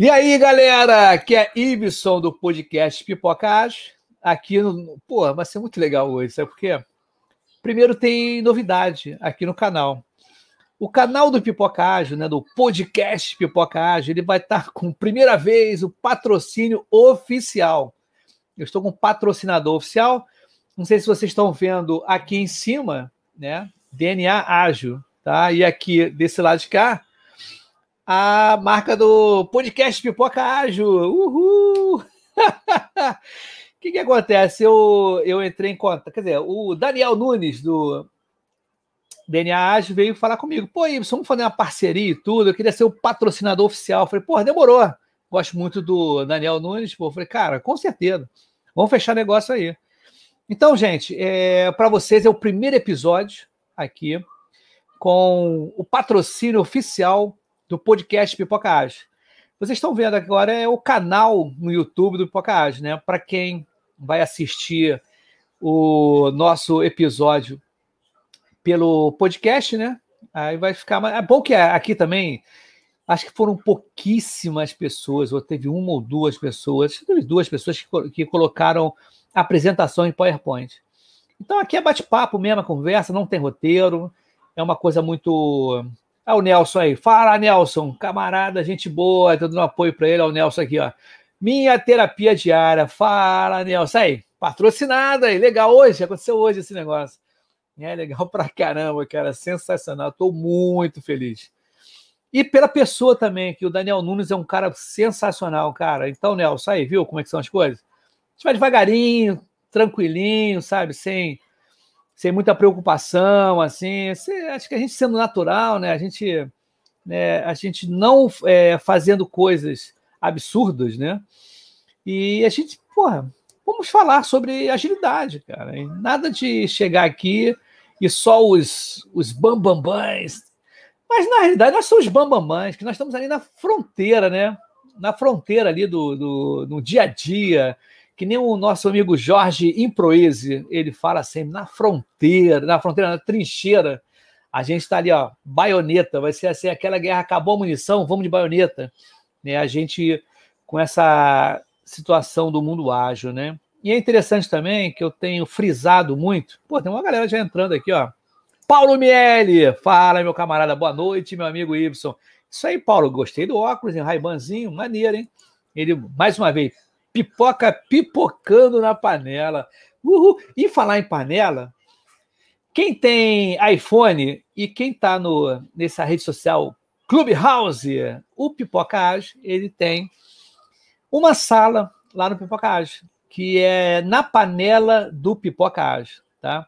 E aí, galera, aqui é Ibson do podcast Pipocage. Aqui no. Pô, vai ser muito legal hoje, sabe por quê? Primeiro tem novidade aqui no canal. O canal do Pipocage, né, do podcast Pipocage, ele vai estar com primeira vez o patrocínio oficial. Eu estou com um patrocinador oficial. Não sei se vocês estão vendo aqui em cima, né? DNA Ágil, tá? E aqui desse lado de cá, a marca do podcast Pipoca Ágil. Uhul! O que, que acontece? Eu, eu entrei em conta. Quer dizer, o Daniel Nunes, do DNA Ágil, veio falar comigo. Pô, Ibson, vamos fazer uma parceria e tudo. Eu queria ser o patrocinador oficial. Eu falei, pô, demorou. Gosto muito do Daniel Nunes. Pô, eu falei, cara, com certeza. Vamos fechar negócio aí. Então, gente, é, para vocês é o primeiro episódio aqui com o patrocínio oficial do podcast Pipoca Age. Vocês estão vendo agora é o canal no YouTube do Pipoca Age, né? Para quem vai assistir o nosso episódio pelo podcast, né? Aí vai ficar. É bom que aqui também. Acho que foram pouquíssimas pessoas, ou teve uma ou duas pessoas, teve duas pessoas que, que colocaram a apresentação em PowerPoint. Então aqui é bate-papo mesmo, conversa, não tem roteiro, é uma coisa muito Olha o Nelson aí. Fala, Nelson. Camarada, gente boa. Tô dando apoio para ele. Olha o Nelson aqui, ó. Minha terapia diária. Fala, Nelson. Aí, patrocinada aí. Legal hoje. Aconteceu hoje esse negócio. É legal pra caramba, cara. Sensacional. Tô muito feliz. E pela pessoa também, que o Daniel Nunes é um cara sensacional, cara. Então, Nelson, aí, viu como é que são as coisas? A gente vai devagarinho, tranquilinho, sabe? Sem sem muita preocupação, assim. Acho que a gente sendo natural, né? A gente, né, a gente não é, fazendo coisas absurdas, né? E a gente, porra, vamos falar sobre agilidade, cara. Nada de chegar aqui e só os, os bambambãs. Mas na realidade nós somos bambambãs, que nós estamos ali na fronteira, né? Na fronteira ali do, do no dia a dia, que nem o nosso amigo Jorge Improese, ele fala sempre, na fronteira, na fronteira, na trincheira, a gente está ali, ó, baioneta, vai ser assim, aquela guerra acabou a munição, vamos de baioneta, né? A gente com essa situação do mundo ágil, né? E é interessante também que eu tenho frisado muito, pô, tem uma galera já entrando aqui, ó. Paulo Miele, fala, meu camarada, boa noite, meu amigo Y. Isso aí, Paulo, gostei do óculos, hein? Raibanzinho, maneiro, hein? Ele, mais uma vez, pipoca pipocando na panela. Uhul. E falar em panela, quem tem iPhone e quem está nessa rede social Clubhouse, o Pipocage, ele tem uma sala lá no Pipocage, que é na panela do Pipocage, tá?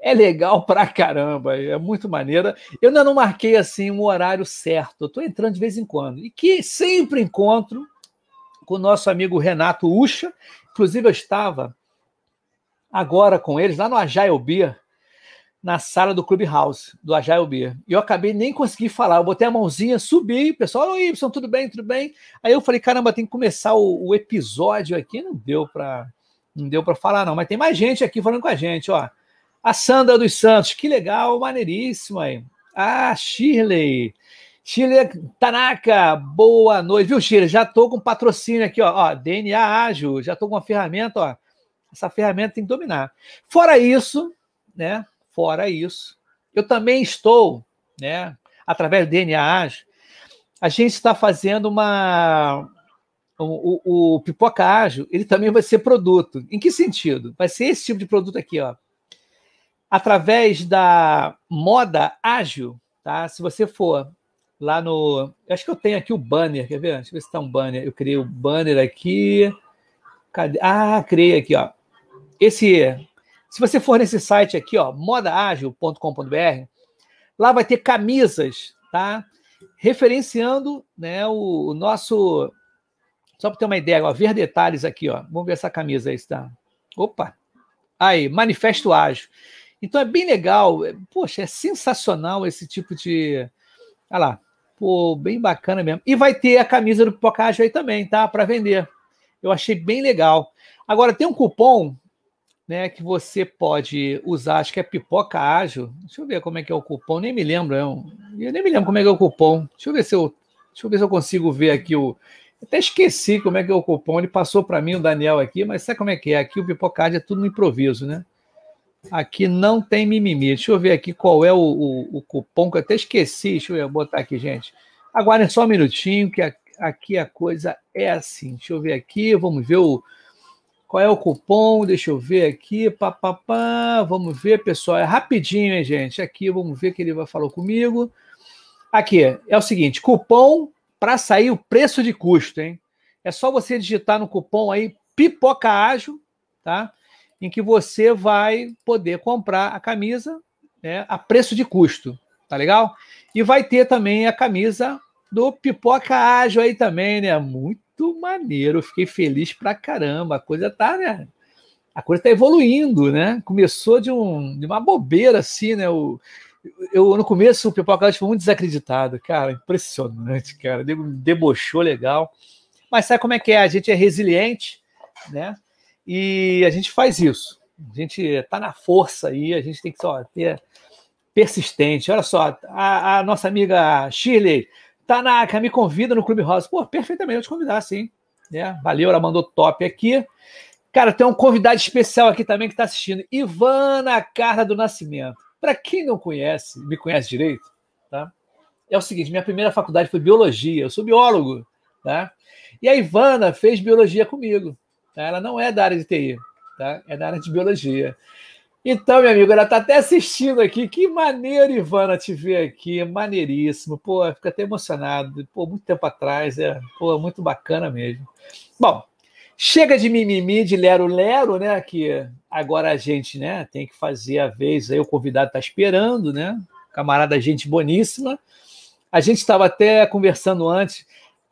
É legal pra caramba, é muito maneira. Eu ainda não marquei assim um horário certo, eu tô entrando de vez em quando. E que sempre encontro com o nosso amigo Renato Ucha. Inclusive, eu estava agora com eles lá no Agile Beer, na sala do Clubhouse, do Agile Beer. E eu acabei nem consegui falar. Eu botei a mãozinha, subi, pessoal, oi, Y, tudo bem, tudo bem? Aí eu falei, caramba, tem que começar o, o episódio aqui. Não deu para não deu para falar, não. Mas tem mais gente aqui falando com a gente, ó. A Sandra dos Santos, que legal, maneiríssimo aí. Ah, Shirley. Chile Tanaka, boa noite. Viu, Chile? Já estou com patrocínio aqui, ó. ó. DNA ágil, já estou com uma ferramenta, ó. Essa ferramenta tem que dominar. Fora isso, né? Fora isso, eu também estou, né? Através do DNA ágil, a gente está fazendo uma. O, o, o pipoca ágil, ele também vai ser produto. Em que sentido? Vai ser esse tipo de produto aqui, ó. Através da moda ágil, tá? Se você for lá no. Acho que eu tenho aqui o banner, quer ver? Deixa eu ver se está um banner. Eu criei o banner aqui. Cadê? Ah, criei aqui, ó. Esse. Se você for nesse site aqui, ó, modaagil.com.br, lá vai ter camisas, tá? Referenciando né, o, o nosso. Só para ter uma ideia, ó, ver detalhes aqui, ó. Vamos ver essa camisa aí, está. Opa! Aí, Manifesto Ágil. Então é bem legal. Poxa, é sensacional esse tipo de. Olha lá, Pô, bem bacana mesmo. E vai ter a camisa do Pipocage aí também, tá? Para vender. Eu achei bem legal. Agora, tem um cupom né, que você pode usar, acho que é Pipoca Ágil. Deixa eu ver como é que é o cupom, nem me lembro. Eu, eu nem me lembro como é que é o cupom. Deixa eu ver se eu, deixa eu ver se eu consigo ver aqui o. Até esqueci como é que é o cupom. Ele passou para mim, o Daniel aqui, mas sabe como é que é? Aqui o Pipocard é tudo no improviso, né? Aqui não tem mimimi. Deixa eu ver aqui qual é o, o, o cupom, que eu até esqueci. Deixa eu botar aqui, gente. Aguardem só um minutinho, que aqui a coisa é assim. Deixa eu ver aqui, vamos ver o, qual é o cupom? Deixa eu ver aqui. Pá, pá, pá. Vamos ver, pessoal. É rapidinho, hein, gente? Aqui, vamos ver que ele vai falar comigo. Aqui, é o seguinte: cupom para sair o preço de custo, hein? É só você digitar no cupom aí Pipoca Ágil, tá? Em que você vai poder comprar a camisa né, a preço de custo, tá legal? E vai ter também a camisa do Pipoca Ágil aí também, né? Muito maneiro, fiquei feliz pra caramba. A coisa tá, né? A coisa tá evoluindo, né? Começou de, um, de uma bobeira assim, né? O, eu, no começo o Pipoca Ágil foi muito desacreditado, cara, impressionante, cara. Debochou legal. Mas sabe como é que é? A gente é resiliente, né? E a gente faz isso. A gente está na força aí, a gente tem que só ter persistente. Olha só, a, a nossa amiga Shirley na, me convida no Clube Rosa. Pô, perfeitamente, eu te convidar, sim. É, valeu, ela mandou top aqui. Cara, tem um convidado especial aqui também que está assistindo. Ivana Carla do Nascimento. Para quem não conhece, me conhece direito, tá? É o seguinte, minha primeira faculdade foi biologia, eu sou biólogo, tá? E a Ivana fez biologia comigo. Ela não é da área de TI, tá? é da área de biologia. Então, meu amigo, ela está até assistindo aqui. Que maneiro, Ivana, te ver aqui. Maneiríssimo. Pô, fica até emocionado. Pô, muito tempo atrás. É, pô, muito bacana mesmo. Bom, chega de mimimi, de lero-lero, né? Que agora a gente né, tem que fazer a vez. Aí o convidado está esperando, né? Camarada, gente boníssima. A gente estava até conversando antes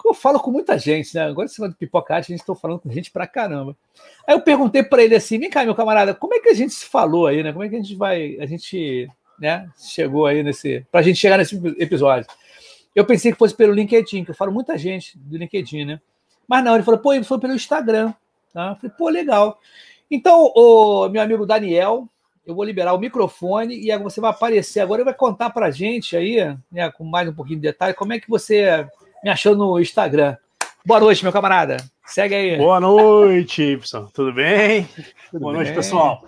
eu falo com muita gente, né? Agora, esse do pipocate, a gente está falando com gente pra caramba. Aí eu perguntei para ele assim: vem cá, meu camarada, como é que a gente se falou aí, né? Como é que a gente vai. A gente né, chegou aí nesse. Para a gente chegar nesse episódio. Eu pensei que fosse pelo LinkedIn, que eu falo muita gente do LinkedIn, né? Mas não, ele falou, pô, ele foi pelo Instagram. Tá? Eu falei, pô, legal. Então, o meu amigo Daniel, eu vou liberar o microfone e você vai aparecer agora e vai contar para a gente aí, né, com mais um pouquinho de detalhe, como é que você me achou no Instagram. Boa noite, meu camarada. Segue aí. Boa noite, Y. Tudo bem? Tudo Boa bem? noite, pessoal.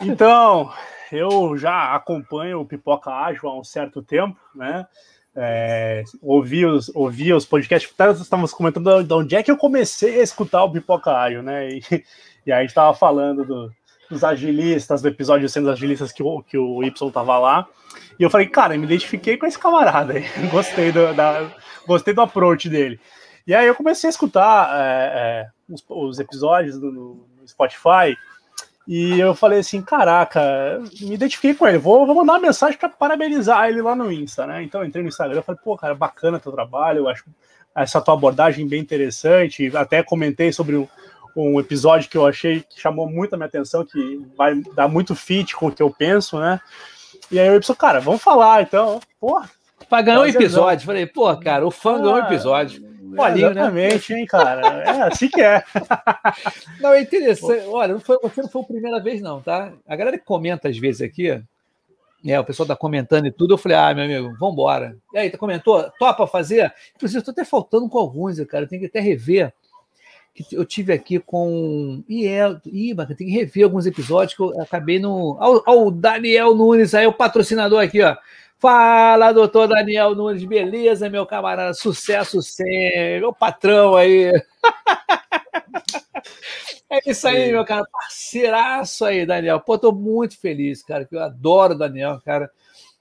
Então, eu já acompanho o Pipoca Ágil há um certo tempo, né? É, ouvi, os, ouvi os podcasts, estávamos comentando de onde é que eu comecei a escutar o Pipoca Ágil, né? E, e aí a gente estava falando do, dos agilistas, do episódio sendo agilistas que o, que o Y tava lá. E eu falei, cara, eu me identifiquei com esse camarada aí. Gostei do, da, gostei do approach dele. E aí eu comecei a escutar é, é, os, os, episódios do, no Spotify e eu falei assim, caraca, me identifiquei com ele, vou, vou mandar uma mensagem para parabenizar ele lá no Insta, né? Então entrei no Instagram, falei, pô, cara, bacana teu trabalho, eu acho essa tua abordagem bem interessante, até comentei sobre um, um episódio que eu achei que chamou muito a minha atenção, que vai dar muito fit com o que eu penso, né? E aí eu disse, cara, vamos falar, então, porra, Pra ganhar um episódio. Falei, pô, cara, o fã ah, ganhou um episódio. Olha, é, exatamente, né? hein, cara? É assim que é. Não, é interessante. Olha, não foi, você não foi a primeira vez, não, tá? A galera que comenta às vezes aqui, né, o pessoal tá comentando e tudo, eu falei, ah, meu amigo, vambora. E aí, tá comentou? Topa fazer? Inclusive, eu tô até faltando com alguns, cara, tem que até rever. Eu tive aqui com. Ih, é, ih, tem que rever alguns episódios que eu acabei no. Ao, Daniel Nunes, aí, o patrocinador aqui, ó. Fala, doutor Daniel Nunes, beleza, meu camarada? Sucesso sempre, meu patrão aí. é isso aí, meu cara, parceiraço aí, Daniel. Pô, tô muito feliz, cara, que eu adoro o Daniel, cara.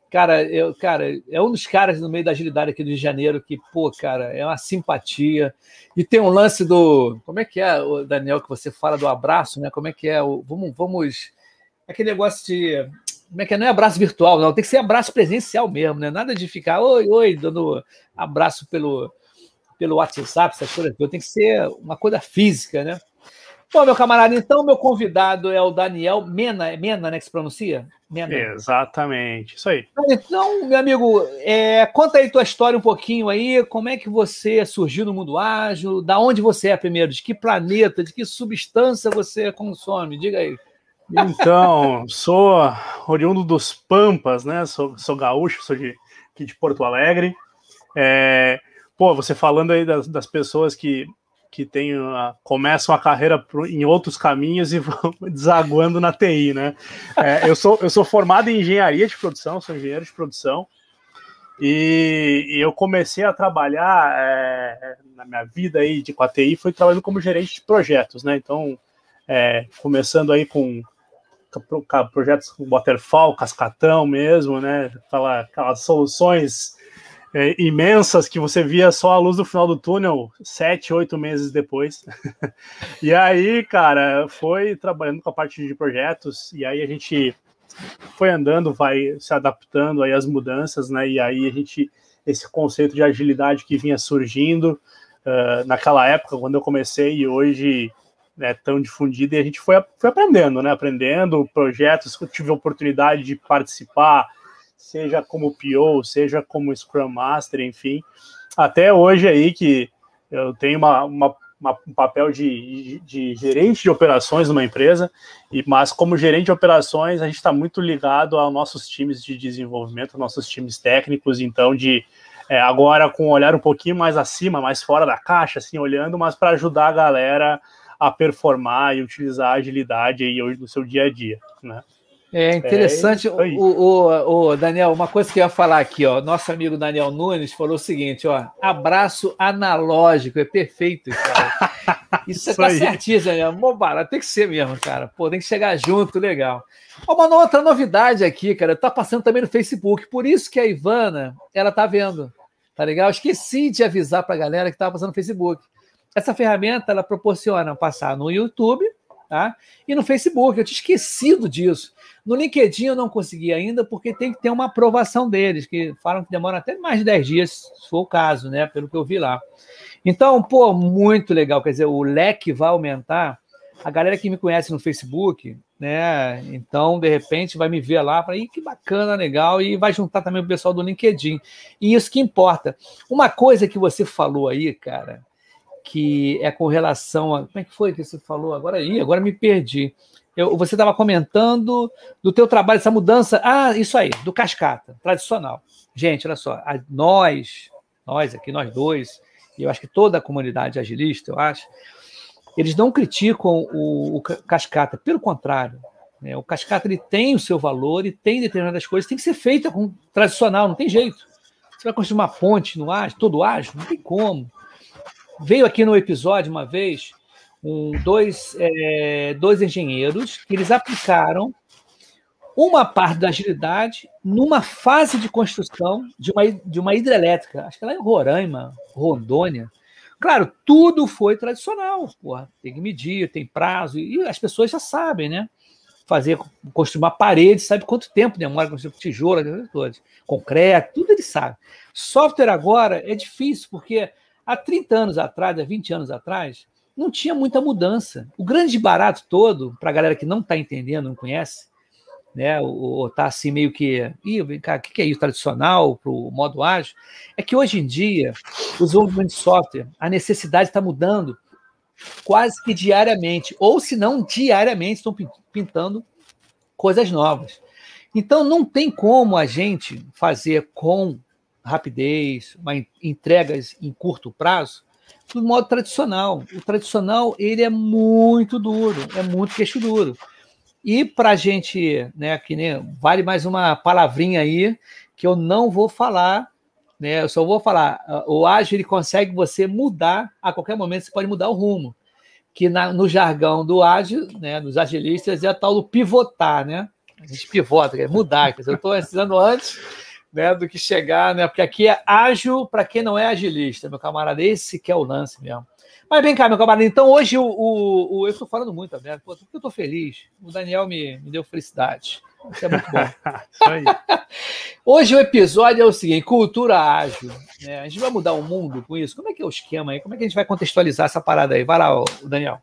Cara, eu, cara, é um dos caras no meio da agilidade aqui do Rio de Janeiro que, pô, cara, é uma simpatia. E tem um lance do. Como é que é, Daniel, que você fala do abraço, né? Como é que é? O, vamos, vamos. Aquele negócio de como é que é? Não é abraço virtual, não. Tem que ser abraço presencial mesmo, né? Nada de ficar, oi, oi, dando abraço pelo, pelo WhatsApp, essas coisas. Tem que ser uma coisa física, né? Bom, meu camarada, então meu convidado é o Daniel Mena, é Mena, né, que se pronuncia? Mena. Exatamente, isso aí. Então, meu amigo, é, conta aí tua história um pouquinho aí, como é que você surgiu no mundo ágil, da onde você é primeiro, de que planeta, de que substância você consome, diga aí. Então, sou oriundo dos Pampas, né? Sou, sou gaúcho, sou de, aqui de Porto Alegre. É, pô, você falando aí das, das pessoas que, que tem a, começam a carreira em outros caminhos e vão desaguando na TI, né? É, eu, sou, eu sou formado em engenharia de produção, sou engenheiro de produção, e, e eu comecei a trabalhar é, na minha vida aí de, com a TI, foi trabalhando como gerente de projetos, né? Então, é, começando aí com projetos com waterfall, cascatão mesmo, né? Aquela, aquelas soluções é, imensas que você via só a luz do final do túnel sete, oito meses depois. e aí, cara, foi trabalhando com a parte de projetos e aí a gente foi andando, vai se adaptando aí às mudanças, né? E aí a gente esse conceito de agilidade que vinha surgindo uh, naquela época quando eu comecei e hoje né, tão difundida e a gente foi, foi aprendendo, né? Aprendendo projetos, tive a oportunidade de participar, seja como PO, seja como Scrum Master, enfim. Até hoje aí que eu tenho uma, uma, uma um papel de, de, de, gerente de operações numa empresa, e, mas como gerente de operações, a gente está muito ligado aos nossos times de desenvolvimento, nossos times técnicos, então de é, agora com um olhar um pouquinho mais acima, mais fora da caixa, assim, olhando, mas para ajudar a galera a performar e utilizar a agilidade aí hoje no seu dia a dia, né? É interessante, é o, o, o, Daniel, uma coisa que eu ia falar aqui, ó, nosso amigo Daniel Nunes falou o seguinte, ó, abraço analógico, é perfeito, cara. Isso, Isso tá aí. certíssimo, Daniel, Mobara, tem que ser mesmo, cara, pô, tem que chegar junto, legal. Ó, uma outra novidade aqui, cara, tá passando também no Facebook, por isso que a Ivana, ela tá vendo, tá legal? Eu esqueci de avisar pra galera que tava passando no Facebook. Essa ferramenta ela proporciona passar no YouTube tá? e no Facebook. Eu tinha esquecido disso. No LinkedIn eu não consegui ainda, porque tem que ter uma aprovação deles, que falam que demora até mais de 10 dias, se for o caso, né? Pelo que eu vi lá. Então, pô, muito legal. Quer dizer, o leque vai aumentar. A galera que me conhece no Facebook, né? Então, de repente, vai me ver lá, para que bacana, legal, e vai juntar também o pessoal do LinkedIn. E isso que importa. Uma coisa que você falou aí, cara, que é com relação a. Como é que foi que você falou? Agora aí, agora me perdi. Eu, você estava comentando do teu trabalho, essa mudança. Ah, isso aí, do cascata, tradicional. Gente, olha só, a, nós, nós aqui, nós dois, e eu acho que toda a comunidade agilista, eu acho, eles não criticam o, o cascata, pelo contrário. Né? O cascata ele tem o seu valor e tem determinadas coisas, tem que ser feita com tradicional, não tem jeito. Você vai construir uma ponte no ágil, todo ágil, não tem como. Veio aqui no episódio uma vez um, dois, é, dois engenheiros que eles aplicaram uma parte da agilidade numa fase de construção de uma, de uma hidrelétrica, acho que lá em Roraima, Rondônia. Claro, tudo foi tradicional, porra. tem que medir, tem prazo, e as pessoas já sabem, né? Fazer, construir uma parede, sabe quanto tempo demora construir tijolo, concreto, tudo ele sabe. Software agora é difícil, porque Há 30 anos atrás, há 20 anos atrás, não tinha muita mudança. O grande barato todo, para a galera que não está entendendo, não conhece, né, ou está assim meio que, Ih, vem cá, o que é isso tradicional para o modo ágil, é que hoje em dia, o desenvolvimento de software, a necessidade está mudando quase que diariamente, ou se não diariamente, estão pintando coisas novas. Então, não tem como a gente fazer com rapidez, uma entregas em curto prazo, do modo tradicional. O tradicional ele é muito duro, é muito queixo duro. E para a gente, né, que nem vale mais uma palavrinha aí que eu não vou falar, né? Eu só vou falar. O ágil ele consegue você mudar a qualquer momento. Você pode mudar o rumo, que na, no jargão do ágil, né, dos agilistas é a tal do pivotar, né? A gente pivota, é mudar. Quer dizer, eu estou ensinando antes né, do que chegar, né? Porque aqui é ágil para quem não é agilista, meu camarada. Esse que é o lance mesmo. Mas vem cá, meu camarada. Então, hoje o, o, o eu estou falando muito, Alberto, porque eu estou feliz. O Daniel me, me deu felicidade. Isso é muito bom. hoje o episódio é o seguinte: cultura ágil. Né? A gente vai mudar o mundo com isso. Como é que é o esquema aí? Como é que a gente vai contextualizar essa parada aí? Vai lá, Daniel.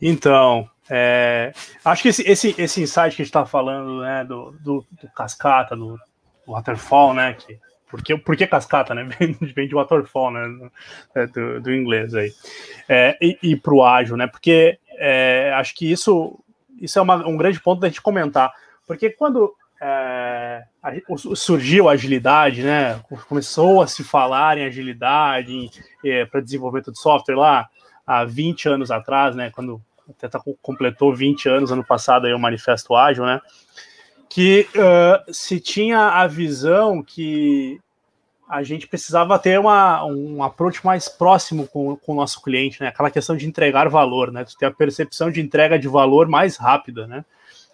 Então, é, acho que esse, esse, esse insight que a gente está falando, né, do, do, do cascata, do waterfall, né? Que, por, que, cascata, né? Vem de waterfall, né? É, do, do inglês aí. É, e, e para o ágil, né? Porque é, acho que isso, isso é uma, um grande ponto da gente comentar. Porque quando é, surgiu a agilidade, né? Começou a se falar em agilidade é, para desenvolvimento de software lá há 20 anos atrás, né? Quando até tá, completou 20 anos ano passado aí o Manifesto Ágil, né? Que uh, se tinha a visão que a gente precisava ter uma, um approach mais próximo com, com o nosso cliente, né? Aquela questão de entregar valor, né? ter a percepção de entrega de valor mais rápida, né?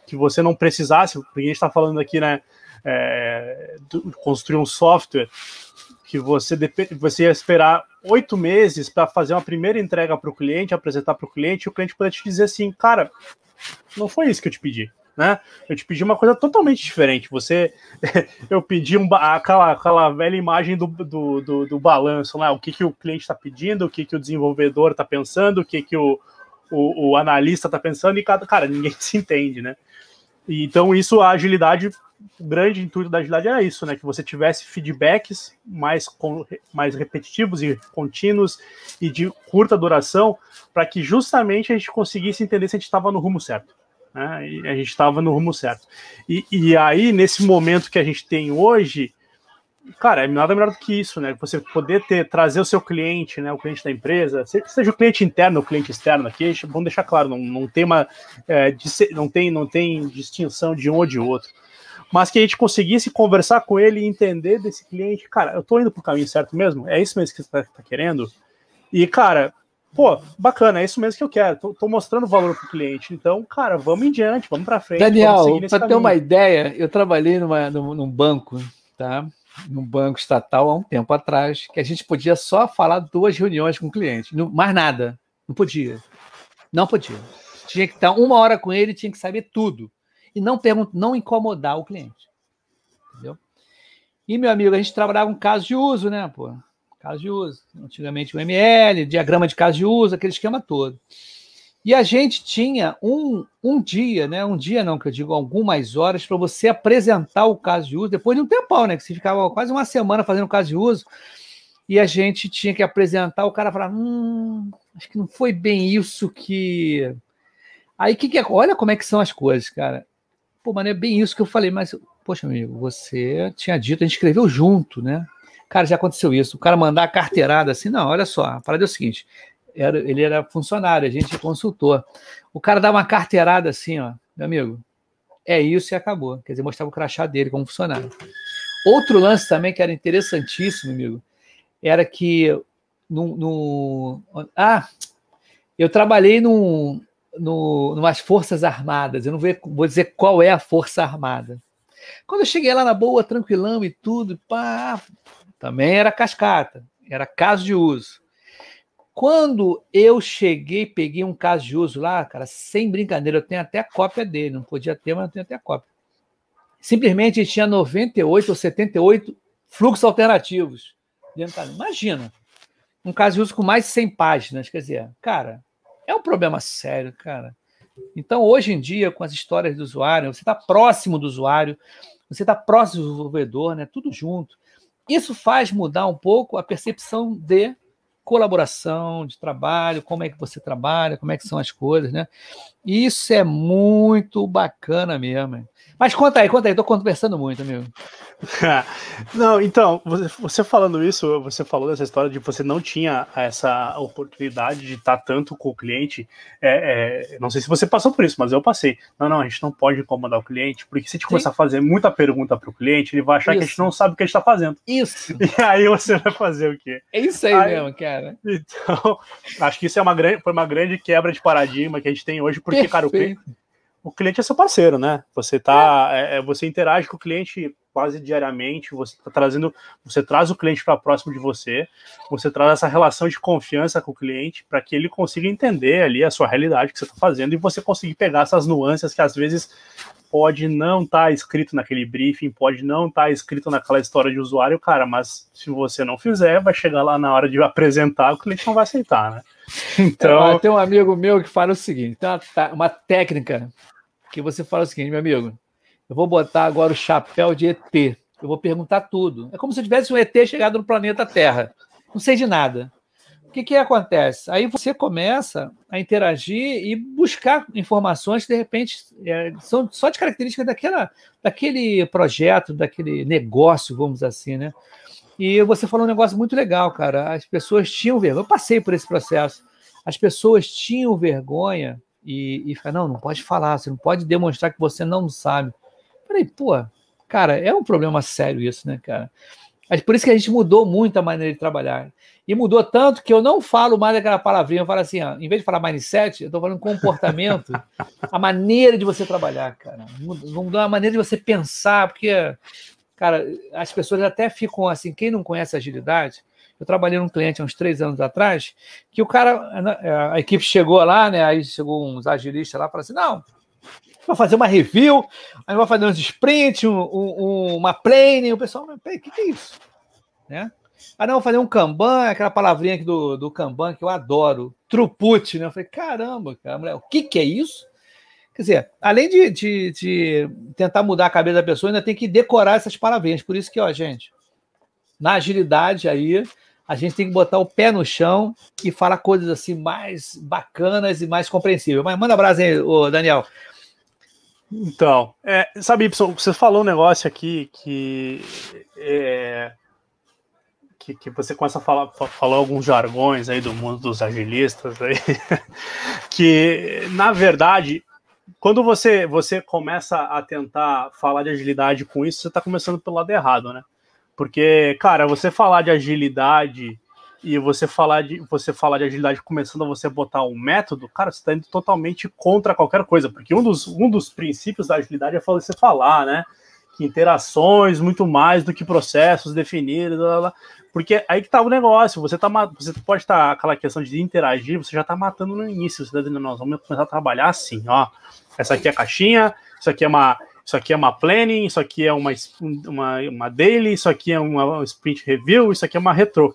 Que você não precisasse, porque a gente está falando aqui, né? É, construir um software que você, você ia esperar oito meses para fazer uma primeira entrega para o cliente, apresentar para o cliente, e o cliente poder te dizer assim, cara, não foi isso que eu te pedi né? Eu te pedi uma coisa totalmente diferente. Você, eu pedi um, aquela, aquela velha imagem do, do, do, do balanço, né? O que, que o cliente está pedindo, o que, que o desenvolvedor está pensando, o que, que o, o, o analista está pensando, e cada cara, ninguém se entende, né? Então, isso, a agilidade, o grande intuito da agilidade era isso, né? Que você tivesse feedbacks mais, mais repetitivos e contínuos e de curta duração, para que justamente a gente conseguisse entender se a gente estava no rumo certo né? E a gente estava no rumo certo. E, e aí, nesse momento que a gente tem hoje, cara, é nada melhor do que isso, né? Você poder ter, trazer o seu cliente, né? O cliente da empresa, seja o cliente interno ou o cliente externo aqui, vamos deixar claro, não, não tem uma é, não tem, não tem distinção de um ou de outro. Mas que a gente conseguisse conversar com ele e entender desse cliente, cara, eu tô indo pro caminho certo mesmo? É isso mesmo que você tá, tá querendo? E, cara, pô, bacana, é isso mesmo que eu quero. Tô, tô mostrando valor para o cliente. Então, cara, vamos em diante, vamos para frente. Daniel, para ter uma ideia, eu trabalhei numa, num, num, banco, tá? Num banco estatal há um tempo atrás, que a gente podia só falar duas reuniões com o cliente, não, mais nada. Não podia. Não podia. Tinha que estar uma hora com ele, tinha que saber tudo. E não, perguntar, não incomodar o cliente. Entendeu? E, meu amigo, a gente trabalhava com caso de uso, né, pô? Caso de uso. Antigamente o ML, diagrama de caso de uso, aquele esquema todo. E a gente tinha um, um dia, né? Um dia não, que eu digo algumas horas, para você apresentar o caso de uso, depois de um tempão, né? Que você ficava quase uma semana fazendo caso de uso, e a gente tinha que apresentar, o cara falava, hum, acho que não foi bem isso que. Aí que, que é? Olha como é que são as coisas, cara. Pô, mas não é bem isso que eu falei, mas, poxa, amigo, você tinha dito, a gente escreveu junto, né? Cara, já aconteceu isso. O cara mandar a carteirada assim, não, olha só, a parada é o seguinte: era, ele era funcionário, a gente consultor. O cara dá uma carteirada assim, ó, meu amigo, é isso e acabou. Quer dizer, mostrava o crachá dele como funcionário. Outro lance também que era interessantíssimo, amigo, era que no, no ah, eu trabalhei num, no, numas forças armadas. Eu não vou, vou dizer qual é a força armada. Quando eu cheguei lá na boa, tranquilão e tudo, pá, também era cascata, era caso de uso. Quando eu cheguei, peguei um caso de uso lá, cara, sem brincadeira, eu tenho até a cópia dele, não podia ter, mas eu tenho até cópia. Simplesmente tinha 98 ou 78 fluxos alternativos. Imagina, um caso de uso com mais de 100 páginas, quer dizer, cara, é um problema sério, cara. Então, hoje em dia, com as histórias do usuário, você está próximo do usuário, você está próximo do desenvolvedor, né? Tudo junto. Isso faz mudar um pouco a percepção de colaboração, de trabalho, como é que você trabalha, como é que são as coisas, né? Isso é muito bacana mesmo. Mas conta aí, conta aí, tô conversando muito, amigo. não, então, você falando isso, você falou dessa história de você não tinha essa oportunidade de estar tanto com o cliente. É, é, não sei se você passou por isso, mas eu passei. Não, não, a gente não pode incomodar o cliente, porque se a gente Sim. começar a fazer muita pergunta para o cliente, ele vai achar isso. que a gente não sabe o que a gente está fazendo. Isso. E aí você vai fazer o quê? É isso aí, aí mesmo, cara. Então, acho que isso é uma grande, foi uma grande quebra de paradigma que a gente tem hoje, porque, Perfeito. cara, o cliente o cliente é seu parceiro, né? Você tá, é. É, você interage com o cliente quase diariamente, você tá trazendo, você traz o cliente para próximo de você, você traz essa relação de confiança com o cliente para que ele consiga entender ali a sua realidade que você está fazendo e você conseguir pegar essas nuances que às vezes pode não estar tá escrito naquele briefing, pode não estar tá escrito naquela história de usuário, cara, mas se você não fizer, vai chegar lá na hora de apresentar, o cliente não vai aceitar, né? Então, tem um amigo meu que fala o seguinte: tem uma, uma técnica que você fala o seguinte, meu amigo, eu vou botar agora o chapéu de ET. Eu vou perguntar tudo. É como se tivesse um ET chegado no planeta Terra. Não sei de nada. o que, que acontece? Aí você começa a interagir e buscar informações que, de repente, é, são só de características daquela, daquele projeto, daquele negócio, vamos assim, né? E você falou um negócio muito legal, cara. As pessoas tinham vergonha. Eu passei por esse processo. As pessoas tinham vergonha e, e falaram, não, não pode falar, você não pode demonstrar que você não sabe. falei, pô, cara, é um problema sério isso, né, cara? Mas por isso que a gente mudou muito a maneira de trabalhar. E mudou tanto que eu não falo mais aquela palavrinha, eu falo assim, ó, em vez de falar mindset, eu estou falando comportamento, a maneira de você trabalhar, cara. Mudou a maneira de você pensar, porque, cara, as pessoas até ficam assim, quem não conhece agilidade, eu trabalhei num cliente há uns três anos atrás, que o cara, né, a equipe chegou lá, né? Aí chegou uns agilistas lá e falaram assim: não, vai fazer uma review, aí vai fazer uns sprints, um, um, uma plane, o pessoal, o que, que é isso? Né? Ah, não, vou fazer um Kanban, aquela palavrinha aqui do, do Kanban que eu adoro, truput, né? Eu falei, caramba, cara, mulher, o que, que é isso? Quer dizer, além de, de, de, tentar mudar a cabeça da pessoa, ainda tem que decorar essas palavrinhas. Por isso que, ó, gente, na agilidade aí, a gente tem que botar o pé no chão e falar coisas assim mais bacanas e mais compreensíveis. Mas manda abraço aí, ô Daniel. Então, é, sabe, Y, você falou um negócio aqui que, é, que, que, você começa a falar, falar alguns jargões aí do mundo dos agilistas aí, que na verdade, quando você, você começa a tentar falar de agilidade com isso, você está começando pelo lado errado, né? Porque, cara, você falar de agilidade e você falar de você falar de agilidade começando a você botar um método, cara, você está indo totalmente contra qualquer coisa, porque um dos, um dos princípios da agilidade é você falar, né? Que interações muito mais do que processos definidos, blá, blá, blá. porque aí que tá o negócio, você tá você pode estar tá, aquela questão de interagir, você já tá matando no início, você tá dizendo, nós vamos começar a trabalhar assim, ó. Essa aqui é caixinha, isso aqui é uma isso aqui é uma planning, isso aqui é uma, uma, uma daily, isso aqui é uma sprint review, isso aqui é uma retro.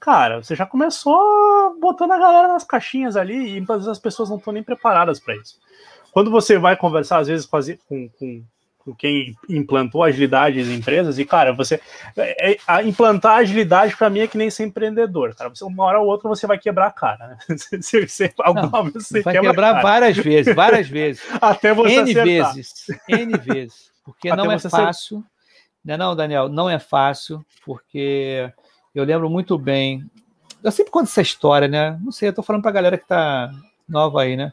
Cara, você já começou botando a galera nas caixinhas ali e muitas vezes as pessoas não estão nem preparadas para isso. Quando você vai conversar, às vezes, com, com, quem implantou agilidade em empresas, e cara, você é, é, a implantar agilidade para mim é que nem ser empreendedor, cara. Você, uma hora ou outra você vai quebrar a cara, né? Você, você, alguma Não, vez você vai quebrar várias vezes, várias vezes. Até você N acertar. vezes, N vezes, porque Até não é fácil. Não, é não, Daniel, não é fácil, porque eu lembro muito bem. Eu sempre conto essa história, né? Não sei, eu tô falando para galera que tá nova aí, né?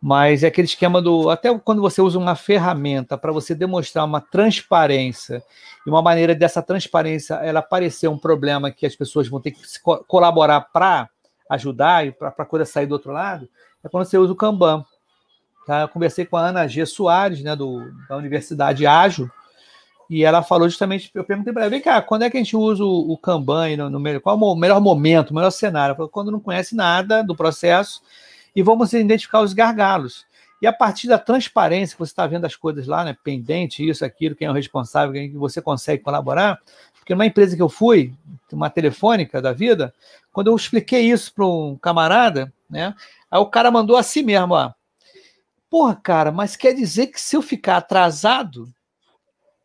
Mas é aquele esquema do. Até quando você usa uma ferramenta para você demonstrar uma transparência e uma maneira dessa transparência ela parecer um problema que as pessoas vão ter que colaborar para ajudar e para a coisa sair do outro lado, é quando você usa o Kanban. Tá? Eu conversei com a Ana G. Soares, né, do, da Universidade Ágil, e ela falou justamente, eu perguntei para ela, vem cá, quando é que a gente usa o, o Kanban, no, no, qual o melhor momento, o melhor cenário? Ela falou, quando não conhece nada do processo, e vamos identificar os gargalos. E a partir da transparência, você está vendo as coisas lá, né, pendente, isso, aquilo, quem é o responsável, quem você consegue colaborar. Porque numa empresa que eu fui, uma telefônica da vida, quando eu expliquei isso para um camarada, né, aí o cara mandou assim mesmo, ó. Porra, cara, mas quer dizer que se eu ficar atrasado,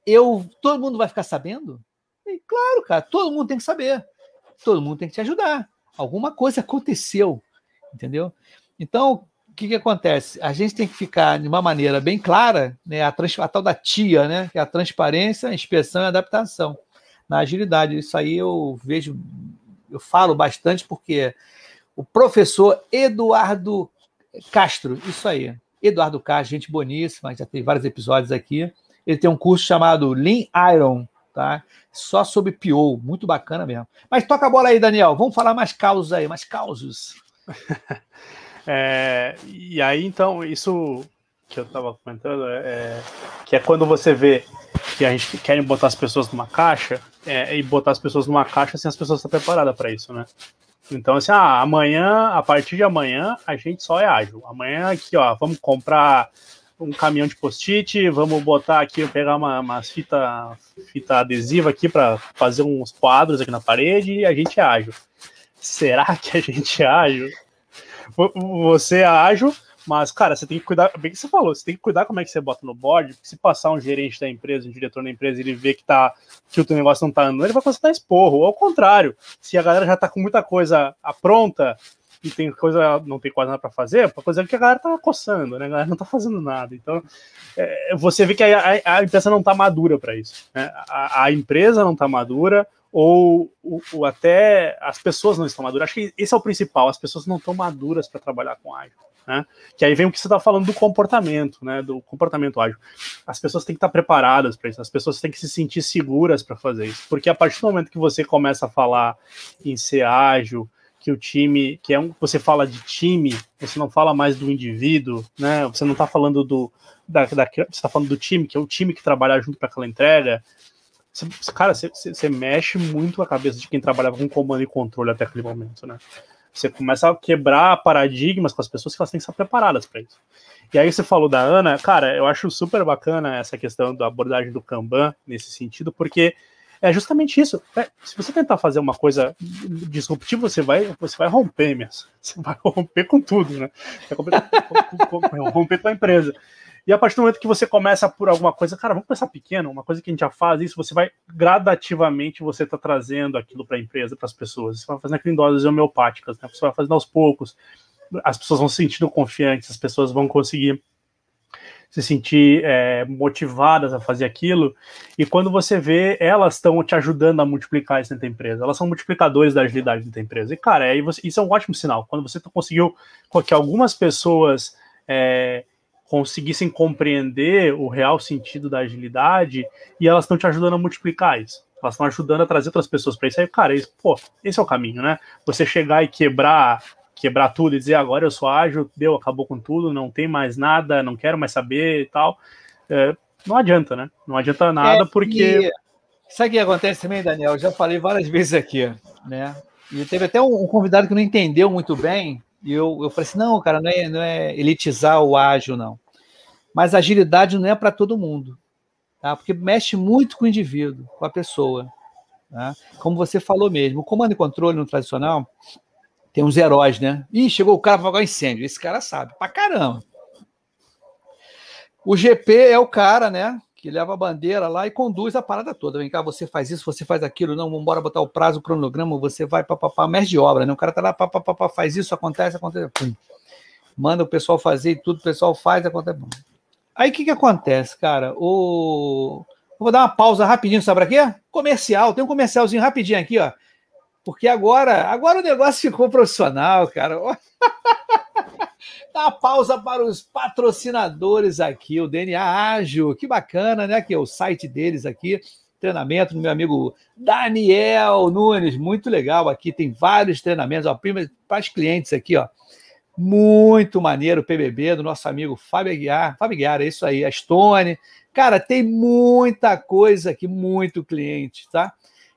eu todo mundo vai ficar sabendo? E, claro, cara, todo mundo tem que saber. Todo mundo tem que te ajudar. Alguma coisa aconteceu, entendeu? Então, o que, que acontece? A gente tem que ficar de uma maneira bem clara, né, a, trans, a tal da TIA, né, que é a transparência, a inspeção e a adaptação na agilidade. Isso aí eu vejo, eu falo bastante porque o professor Eduardo Castro, isso aí, Eduardo Castro, gente boníssima, já tem vários episódios aqui. Ele tem um curso chamado Lean Iron, tá? Só sobre PO, muito bacana mesmo. Mas toca a bola aí, Daniel. Vamos falar mais causos aí, mais causos. É, e aí, então, isso que eu estava comentando, é, é, que é quando você vê que a gente quer botar as pessoas numa caixa, é, e botar as pessoas numa caixa sem as pessoas estar preparadas para isso, né? Então, assim, ah, amanhã, a partir de amanhã, a gente só é ágil. Amanhã aqui, ó, vamos comprar um caminhão de post-it, vamos botar aqui, pegar uma, uma fita, fita adesiva aqui para fazer uns quadros aqui na parede e a gente é ágil. Será que a gente é ágil? Você é ágil Mas, cara, você tem que cuidar, bem que você falou, você tem que cuidar como é que você bota no board, porque se passar um gerente da empresa, um diretor da empresa, ele vê que, tá, que o teu negócio não tá andando, ele vai começar esporro. Ou ao contrário, se a galera já tá com muita coisa pronta e tem coisa, não tem quase nada para fazer, para coisa que a galera tá coçando, né? A galera não tá fazendo nada. Então, é, você vê que a, a, a empresa não tá madura para isso. Né? A, a empresa não tá madura, ou, ou, ou, até as pessoas não estão maduras. Acho que esse é o principal, as pessoas não estão maduras para trabalhar com ágil. Né? Que aí vem o que você está falando do comportamento, né? Do comportamento ágil. As pessoas têm que estar preparadas para isso, as pessoas têm que se sentir seguras para fazer isso. Porque a partir do momento que você começa a falar em ser ágil, que o time, que é um, você fala de time, você não fala mais do indivíduo, né? Você não está falando do da, da você está falando do time, que é o time que trabalha junto para aquela entrega. Cara, você, mexe muito a cabeça de quem trabalhava com comando e controle até aquele momento, né? Você começa a quebrar paradigmas com as pessoas que elas têm que estar preparadas para isso. E aí você falou da Ana, cara, eu acho super bacana essa questão da abordagem do Kanban nesse sentido, porque é justamente isso. É, se você tentar fazer uma coisa disruptiva, você vai, você vai romper mesmo. Você vai romper com tudo, né? Vai romper com a empresa. E a partir do momento que você começa por alguma coisa, cara, vamos começar pequeno, uma coisa que a gente já faz, isso você vai gradativamente você tá trazendo aquilo para a empresa, para as pessoas. Você vai fazendo aquilo em doses homeopáticas, né? Você vai fazendo aos poucos. As pessoas vão se sentindo confiantes, as pessoas vão conseguir se sentir é, motivadas a fazer aquilo. E quando você vê, elas estão te ajudando a multiplicar isso dentro da empresa. Elas são multiplicadores da agilidade dentro da empresa. E, cara, você, isso é um ótimo sinal. Quando você conseguiu que algumas pessoas é, conseguissem compreender o real sentido da agilidade e elas estão te ajudando a multiplicar isso. Elas estão ajudando a trazer outras pessoas para isso. Aí, cara, isso, pô, esse é o caminho, né? Você chegar e quebrar quebrar tudo e dizer agora eu sou ágil, deu, acabou com tudo, não tem mais nada, não quero mais saber e tal. É, não adianta, né? Não adianta nada é, porque. E... Sabe o que acontece também, Daniel? Eu já falei várias vezes aqui, né? E teve até um, um convidado que não entendeu muito bem, e eu, eu falei assim: não, cara, não é, não é elitizar o ágil, não. Mas agilidade não é para todo mundo, tá? porque mexe muito com o indivíduo, com a pessoa. Tá? Como você falou mesmo, o comando e controle no tradicional tem uns heróis, né? Ih, chegou o cara para apagar incêndio. Esse cara sabe, pra caramba. O GP é o cara, né? Que leva a bandeira lá e conduz a parada toda. Vem cá, você faz isso, você faz aquilo, não, vamos embora botar o prazo, o cronograma, você vai, papapá, mestre de obra, né? O cara tá lá, papapá, faz isso, acontece, acontece, pum. Manda o pessoal fazer e tudo, o pessoal faz, acontece. Aí o que que acontece, cara? O... Vou dar uma pausa rapidinho, sabe para quê? Comercial, tem um comercialzinho rapidinho aqui, ó. Porque agora, agora o negócio ficou profissional, cara. Dá pausa para os patrocinadores aqui, o DNA Ágil, que bacana, né? Que é o site deles aqui, treinamento do meu amigo Daniel Nunes, muito legal aqui, tem vários treinamentos, ó, para os clientes aqui, ó. Muito maneiro o PBB do nosso amigo Fábio Aguiar. Fábio Aguiar, é isso aí, a Stone. Cara, tem muita coisa aqui, muito cliente, tá?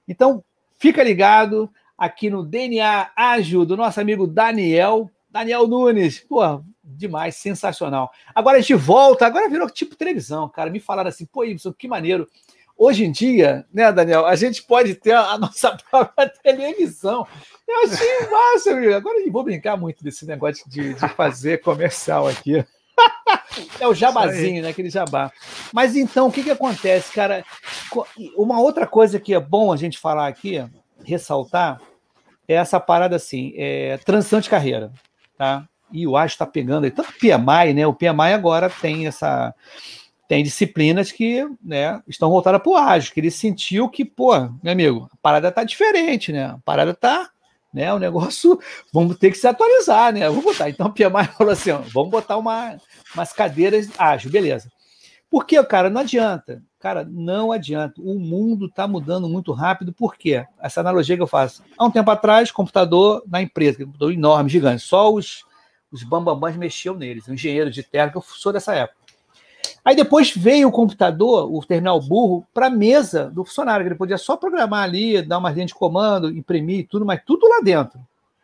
Então, fica ligado aqui no DNA Ágil do nosso amigo Daniel, Daniel Nunes, pô, demais, sensacional. Agora a gente volta, agora virou tipo televisão, cara. Me falaram assim, pô, Ibson, que maneiro. Hoje em dia, né, Daniel, a gente pode ter a nossa própria televisão. Eu achei massa, amigo. Agora eu vou brincar muito desse negócio de, de fazer comercial aqui. É o jabazinho, né? Aquele jabá. Mas então, o que, que acontece, cara? Uma outra coisa que é bom a gente falar aqui, ressaltar, é essa parada assim, é, transição de carreira tá? E o AGE está pegando aí, tanto o PMI, né? O PMI agora tem essa tem disciplinas que né, estão voltadas para o ágil, que ele sentiu que, pô, meu amigo, a parada tá diferente, né? A parada tá, né? O negócio, vamos ter que se atualizar, né? Vamos botar. Então o PMI falou assim: ó, vamos botar uma, umas cadeiras ágil, beleza. Porque, cara, não adianta. Cara, não adianta. O mundo está mudando muito rápido. Por quê? Essa analogia que eu faço. Há um tempo atrás, computador na empresa, computador enorme, gigante. Só os, os bambambãs mexiam neles. O engenheiro de terra, que eu sou dessa época. Aí depois veio o computador, o terminal burro, para a mesa do funcionário, que ele podia só programar ali, dar uma linha de comando, imprimir tudo, mas tudo lá dentro.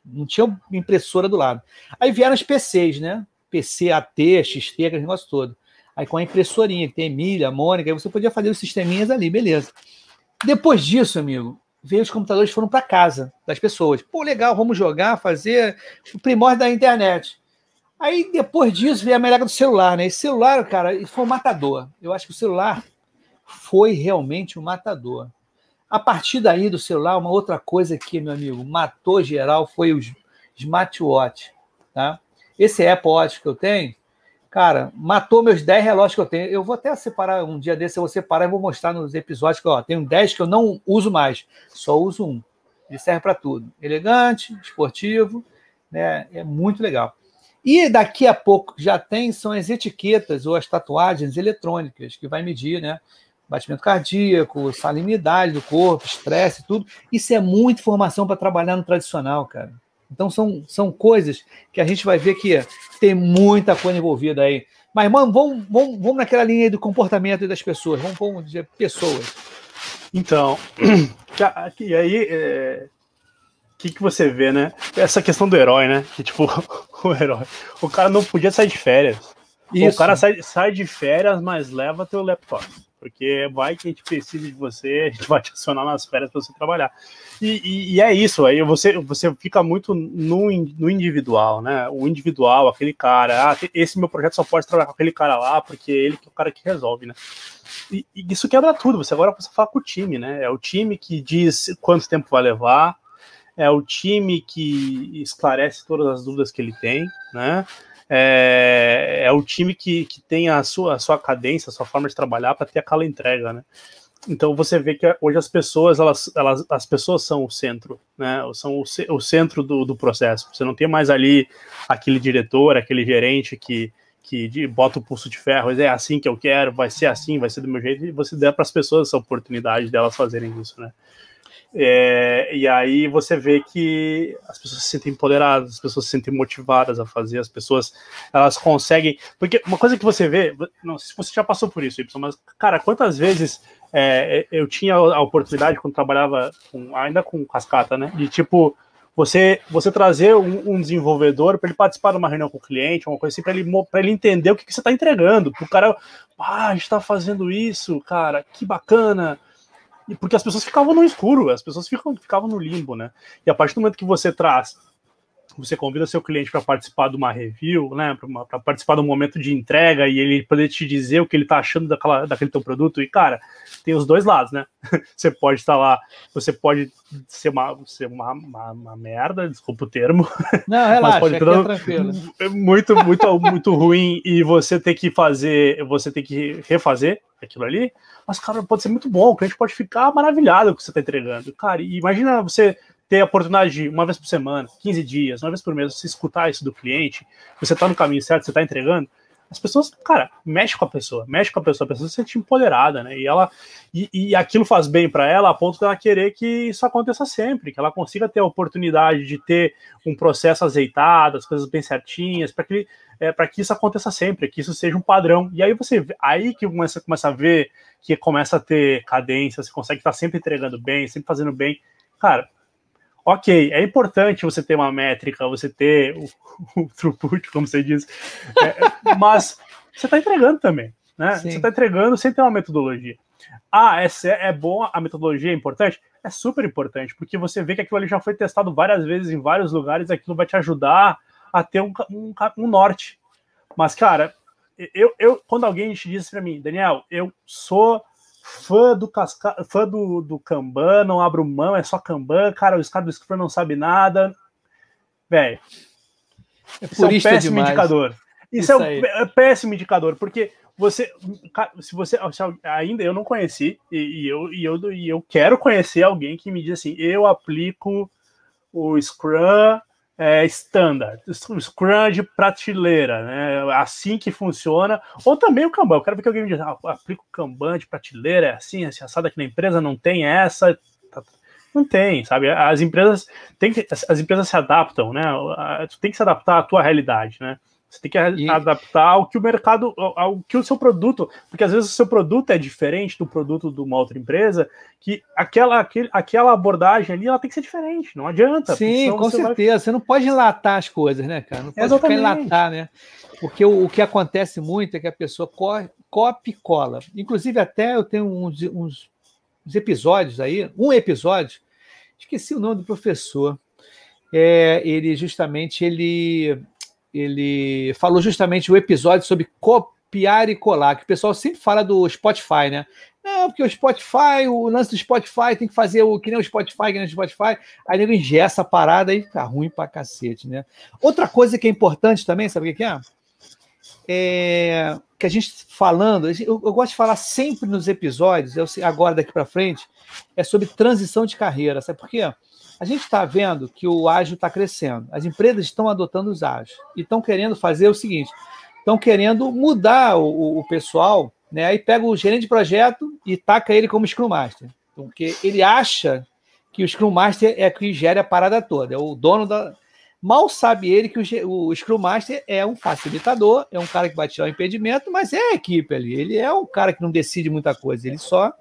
Não tinha impressora do lado. Aí vieram os PCs, né? PC, AT, XT, aquele negócio todo. Aí com a impressorinha, que tem a Emília, a Mônica, aí você podia fazer os sisteminhas ali, beleza. Depois disso, amigo, veio os computadores foram para casa das pessoas. Pô, legal, vamos jogar, fazer o primórdio da internet. Aí depois disso veio a melhora do celular, né? Esse celular, cara, foi um matador. Eu acho que o celular foi realmente um matador. A partir daí do celular, uma outra coisa que, meu amigo, matou geral foi os smartwatch, tá? Esse Apple Watch que eu tenho, cara, matou meus 10 relógios que eu tenho. Eu vou até separar, um dia desse eu vou separar e vou mostrar nos episódios que, ó, tenho 10 que eu não uso mais, só uso um. Ele serve para tudo. Elegante, esportivo, né? É muito legal. E daqui a pouco já tem são as etiquetas ou as tatuagens eletrônicas que vai medir, né? Batimento cardíaco, salinidade do corpo, estresse, tudo. Isso é muita informação para trabalhar no tradicional, cara. Então são, são coisas que a gente vai ver que tem muita coisa envolvida aí. Mas, mano, vamos, vamos, vamos naquela linha aí do comportamento das pessoas. Vamos, vamos dizer pessoas. Então, e aí, é, que, que você vê, né? Essa questão do herói, né? Que tipo, o herói. O cara não podia sair de férias. Isso. O cara sai, sai de férias, mas leva teu laptop. Porque vai que a gente precisa de você, a gente vai te acionar nas férias para você trabalhar. E, e, e, é isso, aí você, você fica muito no, no individual, né? O individual, aquele cara, ah, esse meu projeto só pode trabalhar com aquele cara lá, porque ele que é o cara que resolve, né? E, e isso quebra tudo. Você agora precisa falar com o time, né? É o time que diz quanto tempo vai levar, é o time que esclarece todas as dúvidas que ele tem, né? É, é o time que, que tem a sua, a sua cadência, a sua forma de trabalhar para ter aquela entrega, né? Então você vê que hoje as pessoas, elas, elas, as pessoas são o centro, né? São o, o centro do, do processo. Você não tem mais ali aquele diretor, aquele gerente que, que bota o pulso de ferro, é assim que eu quero, vai ser assim, vai ser do meu jeito, e você dá para as pessoas essa oportunidade delas fazerem isso, né? É, e aí você vê que as pessoas se sentem empoderadas, as pessoas se sentem motivadas a fazer, as pessoas elas conseguem. Porque uma coisa que você vê, não sei se você já passou por isso, Y, mas, cara, quantas vezes é, eu tinha a oportunidade quando trabalhava com, ainda com cascata, né? De tipo, você, você trazer um, um desenvolvedor para ele participar de uma reunião com o cliente, uma coisa assim, para ele, ele entender o que, que você está entregando. O cara, ah, a gente está fazendo isso, cara, que bacana porque as pessoas ficavam no escuro, as pessoas ficam, ficavam no limbo, né? E a partir do momento que você traz, você convida seu cliente para participar de uma review, né? Para participar de um momento de entrega e ele poder te dizer o que ele está achando daquela, daquele teu produto. E, cara, tem os dois lados, né? Você pode estar lá, você pode ser uma, ser uma, uma, uma merda, desculpa o termo. Não, relaxa, pode é tranquilo. Muito, muito, muito ruim e você ter que fazer, você ter que refazer aquilo ali mas, cara, pode ser muito bom, o cliente pode ficar maravilhado com o que você está entregando. Cara, imagina você ter a oportunidade de, uma vez por semana, 15 dias, uma vez por mês, você escutar isso do cliente, você está no caminho certo, você está entregando, as pessoas, cara, mexe com a pessoa, mexe com a pessoa, a pessoa se sente empoderada, né? E ela e, e aquilo faz bem para ela a ponto dela querer que isso aconteça sempre, que ela consiga ter a oportunidade de ter um processo azeitado, as coisas bem certinhas, para que é, para que isso aconteça sempre, que isso seja um padrão. E aí você aí que começa, começa a ver que começa a ter cadência, você consegue estar sempre entregando bem, sempre fazendo bem. Cara, ok, é importante você ter uma métrica, você ter o, o throughput, como você diz, é, mas você está entregando também, né? Sim. Você está entregando sem ter uma metodologia. Ah, é, é bom, a metodologia é importante? É super importante, porque você vê que aquilo ali já foi testado várias vezes em vários lugares, aquilo vai te ajudar a ter um, um, um norte. Mas, cara, eu, eu quando alguém diz para mim, Daniel, eu sou fã do casca... fã do, do Kanban, não abro mão, é só Kanban, cara, os caras do Scrum não sabem nada. Velho, é isso é um péssimo demais. indicador. Isso, isso é um é péssimo indicador, porque você, se você ainda eu não conheci e, e, eu, e, eu, e eu quero conhecer alguém que me diz assim, eu aplico o Scrum é, standard, Scrum de prateleira, né? Assim que funciona. Ou também o Kanban. Eu quero ver que alguém me diz, ah, aplica o Kanban de prateleira, é assim, assim, assado aqui na empresa não tem essa. Tá, tá. Não tem, sabe? As empresas tem que, as empresas se adaptam, né? Tu tem que se adaptar à tua realidade, né? Você tem que e... adaptar ao que o mercado, ao que o seu produto, porque às vezes o seu produto é diferente do produto de uma outra empresa, que aquela, aquele, aquela abordagem ali ela tem que ser diferente, não adianta. Sim, com você certeza. Vai... Você não pode enlatar as coisas, né, cara? Não pode Exatamente. ficar enlatar, né? Porque o, o, que acontece muito é que a pessoa copia e cola. Inclusive, até eu tenho uns, uns, uns episódios aí, um episódio, esqueci o nome do professor. É, ele justamente ele ele falou justamente o episódio sobre copiar e colar, que o pessoal sempre fala do Spotify, né? Não, porque o Spotify, o lance do Spotify tem que fazer o que nem o Spotify, que nem o Spotify. Aí nego ingessa a parada e fica ruim pra cacete, né? Outra coisa que é importante também, sabe o que é? É, que a gente falando, eu, eu, gosto de falar sempre nos episódios, eu, agora daqui para frente, é sobre transição de carreira, sabe por quê? A gente está vendo que o ágil está crescendo, as empresas estão adotando os ágeis e estão querendo fazer o seguinte: estão querendo mudar o, o, pessoal, né? Aí pega o gerente de projeto e taca ele como Scrum Master, porque ele acha que o Scrum Master é que gera a parada toda, é o dono da, Mal sabe ele que o, o Scrum Master é um facilitador, é um cara que vai tirar o impedimento, mas é a equipe ali. Ele é um cara que não decide muita coisa, ele só.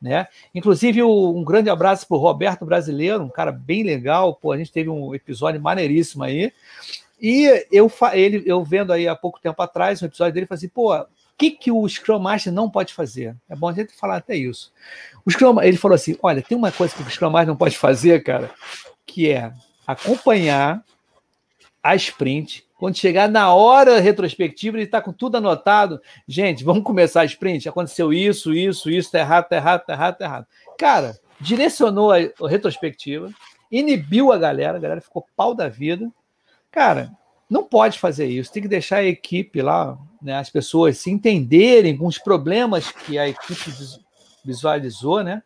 Né? Inclusive, um grande abraço para o Roberto Brasileiro, um cara bem legal. Pô, a gente teve um episódio maneiríssimo aí. E eu, ele, eu vendo aí há pouco tempo atrás, um episódio dele, falei assim: pô, o que, que o Scrum Master não pode fazer? É bom a gente falar até isso. O Scrum, ele falou assim: olha, tem uma coisa que o Scrum Master não pode fazer, cara, que é acompanhar a sprint. Quando chegar na hora retrospectiva, ele está com tudo anotado. Gente, vamos começar a sprint. Aconteceu isso, isso, isso, tá errado, tá errado, tá errado, tá errado. Cara, direcionou a retrospectiva, inibiu a galera, a galera ficou pau da vida. Cara, não pode fazer isso. Tem que deixar a equipe lá, né, as pessoas se entenderem com os problemas que a equipe visualizou, né?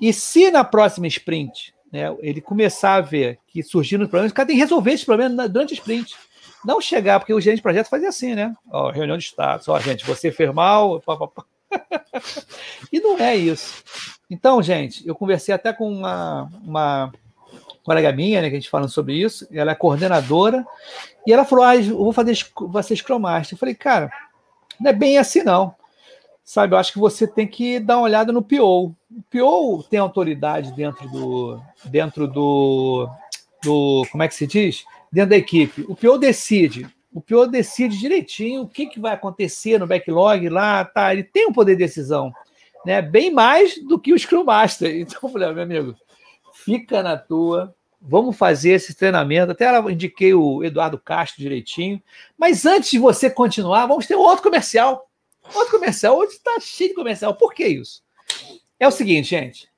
E se na próxima sprint né, ele começar a ver que surgiram problemas, o cara tem que resolver esse problema durante o sprint. Não chegar, porque o gerente de projeto fazia assim, né? Ó, reunião de status, ó, gente, você fez mal, pá, pá, pá. e não é isso. Então, gente, eu conversei até com uma, uma colega minha, né, que a gente falando sobre isso, ela é coordenadora, e ela falou, ah, eu vou fazer, vou ser Scrum Master. Eu falei, cara, não é bem assim, não sabe, eu acho que você tem que dar uma olhada no PO. O PO tem autoridade dentro do, dentro do, do, como é que se diz? Dentro da equipe. O PO decide. O PO decide direitinho o que, que vai acontecer no backlog lá, tá? Ele tem um poder de decisão, né? Bem mais do que o Scrum Master. Então, eu falei, meu amigo, fica na tua, vamos fazer esse treinamento. Até indiquei o Eduardo Castro direitinho. Mas antes de você continuar, vamos ter outro comercial. Outro comercial, hoje está cheio de comercial. Por que isso? É o seguinte, gente.